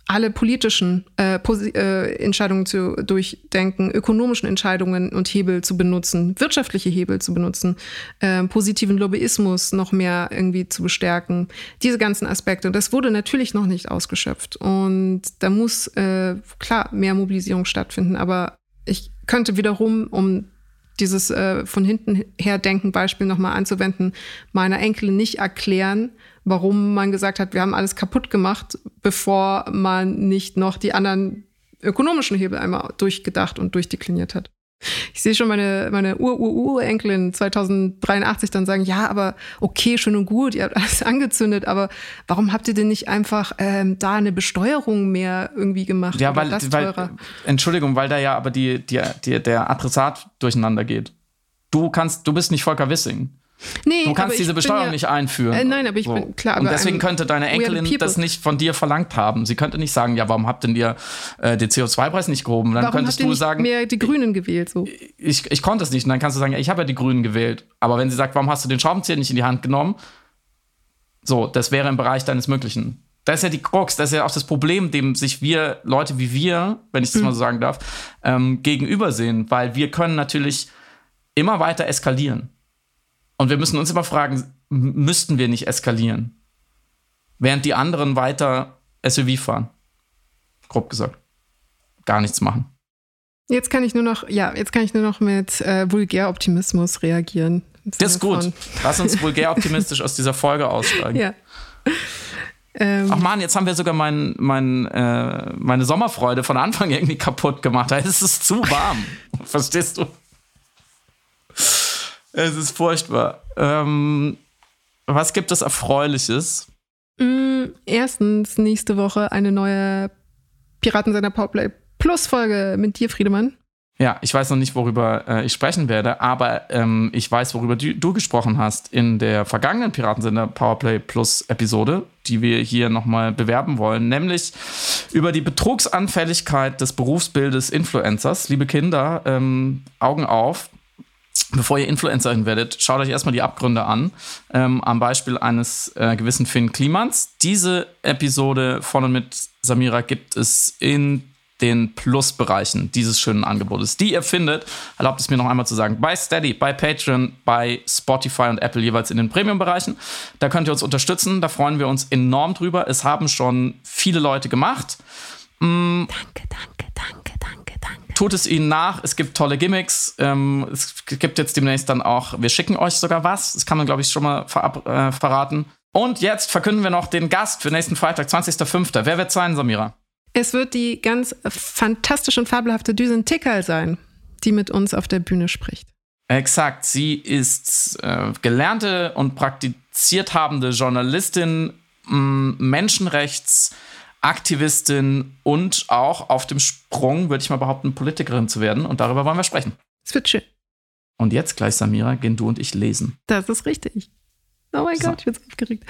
alle politischen äh, äh, Entscheidungen zu durchdenken, ökonomischen Entscheidungen und Hebel zu benutzen, wirtschaftliche Hebel zu benutzen, äh, positiven Lobbyismus noch mehr irgendwie zu bestärken. Diese ganzen Aspekte. Das wurde natürlich noch nicht ausgeschöpft. Und da muss äh, klar mehr Mobilisierung stattfinden. Aber ich könnte wiederum, um dieses äh, von hinten her denken Beispiel nochmal anzuwenden, meiner Enkelin nicht erklären, warum man gesagt hat, wir haben alles kaputt gemacht, bevor man nicht noch die anderen ökonomischen Hebel einmal durchgedacht und durchdekliniert hat. Ich sehe schon meine, meine Ur-Ur-Urenkelin 2083 dann sagen, ja, aber okay, schön und gut, ihr habt alles (laughs) angezündet, aber warum habt ihr denn nicht einfach ähm, da eine Besteuerung mehr irgendwie gemacht? Ja, weil, weil, Entschuldigung, weil da ja aber die, die, die, der Adressat durcheinander geht. Du kannst, du bist nicht Volker Wissing. Nee, du kannst diese Besteuerung ja, nicht einführen. Äh, nein, aber ich so. bin klar. Und deswegen könnte deine Enkelin das nicht von dir verlangt haben. Sie könnte nicht sagen, ja, warum habt denn ihr äh, den CO2-Preis nicht gehoben? Dann warum könntest du sagen, mehr die Grünen gewählt. So. Ich, ich konnte es nicht. Und dann kannst du sagen, ja, ich habe ja die Grünen gewählt. Aber wenn sie sagt, warum hast du den Schraubenzieher nicht in die Hand genommen? So, das wäre im Bereich deines Möglichen. Das ist ja die Krux, das ist ja auch das Problem, dem sich wir, Leute wie wir, wenn ich das hm. mal so sagen darf, ähm, gegenübersehen. Weil wir können natürlich immer weiter eskalieren. Und wir müssen uns immer fragen, müssten wir nicht eskalieren? Während die anderen weiter SUV fahren. Grob gesagt. Gar nichts machen. Jetzt kann ich nur noch, ja, jetzt kann ich nur noch mit äh, Vulgäroptimismus reagieren. Das ist gut. Lass uns vulgäroptimistisch (laughs) aus dieser Folge aussteigen. Ja. Ähm, Ach man, jetzt haben wir sogar mein, mein, äh, meine Sommerfreude von Anfang irgendwie kaputt gemacht. (laughs) Da ist es zu warm. Verstehst du? Es ist furchtbar. Ähm, was gibt es Erfreuliches? Mm, erstens nächste Woche eine neue Piratensender Powerplay Plus Folge mit dir, Friedemann. Ja, ich weiß noch nicht, worüber äh, ich sprechen werde, aber ähm, ich weiß, worüber du, du, gesprochen hast in der vergangenen Piratensender Powerplay Plus Episode, die wir hier nochmal bewerben wollen, nämlich über die Betrugsanfälligkeit des Berufsbildes Influencers. Liebe Kinder, ähm, Augen auf, bevor ihr Influencerin werdet, schaut euch erstmal die Abgründe an. Ähm, am Beispiel eines äh, gewissen Finn Klimans. Diese Episode von und mit Samira gibt es in den Plus-Bereichen dieses schönen Angebotes, die ihr findet, erlaubt es mir noch einmal zu sagen, bei Steady, bei Patreon, bei Spotify und Apple jeweils in den Premium-Bereichen. Da könnt ihr uns unterstützen, da freuen wir uns enorm drüber. Es haben schon viele Leute gemacht. Mm. Danke, danke, danke, danke tut es ihnen nach. Es gibt tolle Gimmicks. Ähm, es gibt jetzt demnächst dann auch, wir schicken euch sogar was. Das kann man, glaube ich, schon mal verab, äh, verraten. Und jetzt verkünden wir noch den Gast für nächsten Freitag, 20.05. Wer wird sein, Samira? Es wird die ganz fantastische und fabelhafte Düsen Tickal sein, die mit uns auf der Bühne spricht. Exakt. Sie ist äh, gelernte und praktiziert habende Journalistin, Menschenrechts- Aktivistin und auch auf dem Sprung, würde ich mal behaupten, Politikerin zu werden. Und darüber wollen wir sprechen. Es wird schön. Und jetzt gleich, Samira, gehen du und ich lesen. Das ist richtig. Oh mein so. Gott, ich bin so aufgeregt.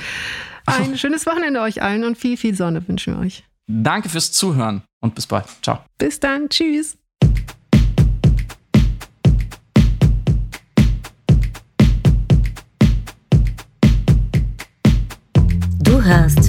Ein (laughs) schönes Wochenende euch allen und viel, viel Sonne wünschen wir euch. Danke fürs Zuhören und bis bald. Ciao. Bis dann. Tschüss. Du hörst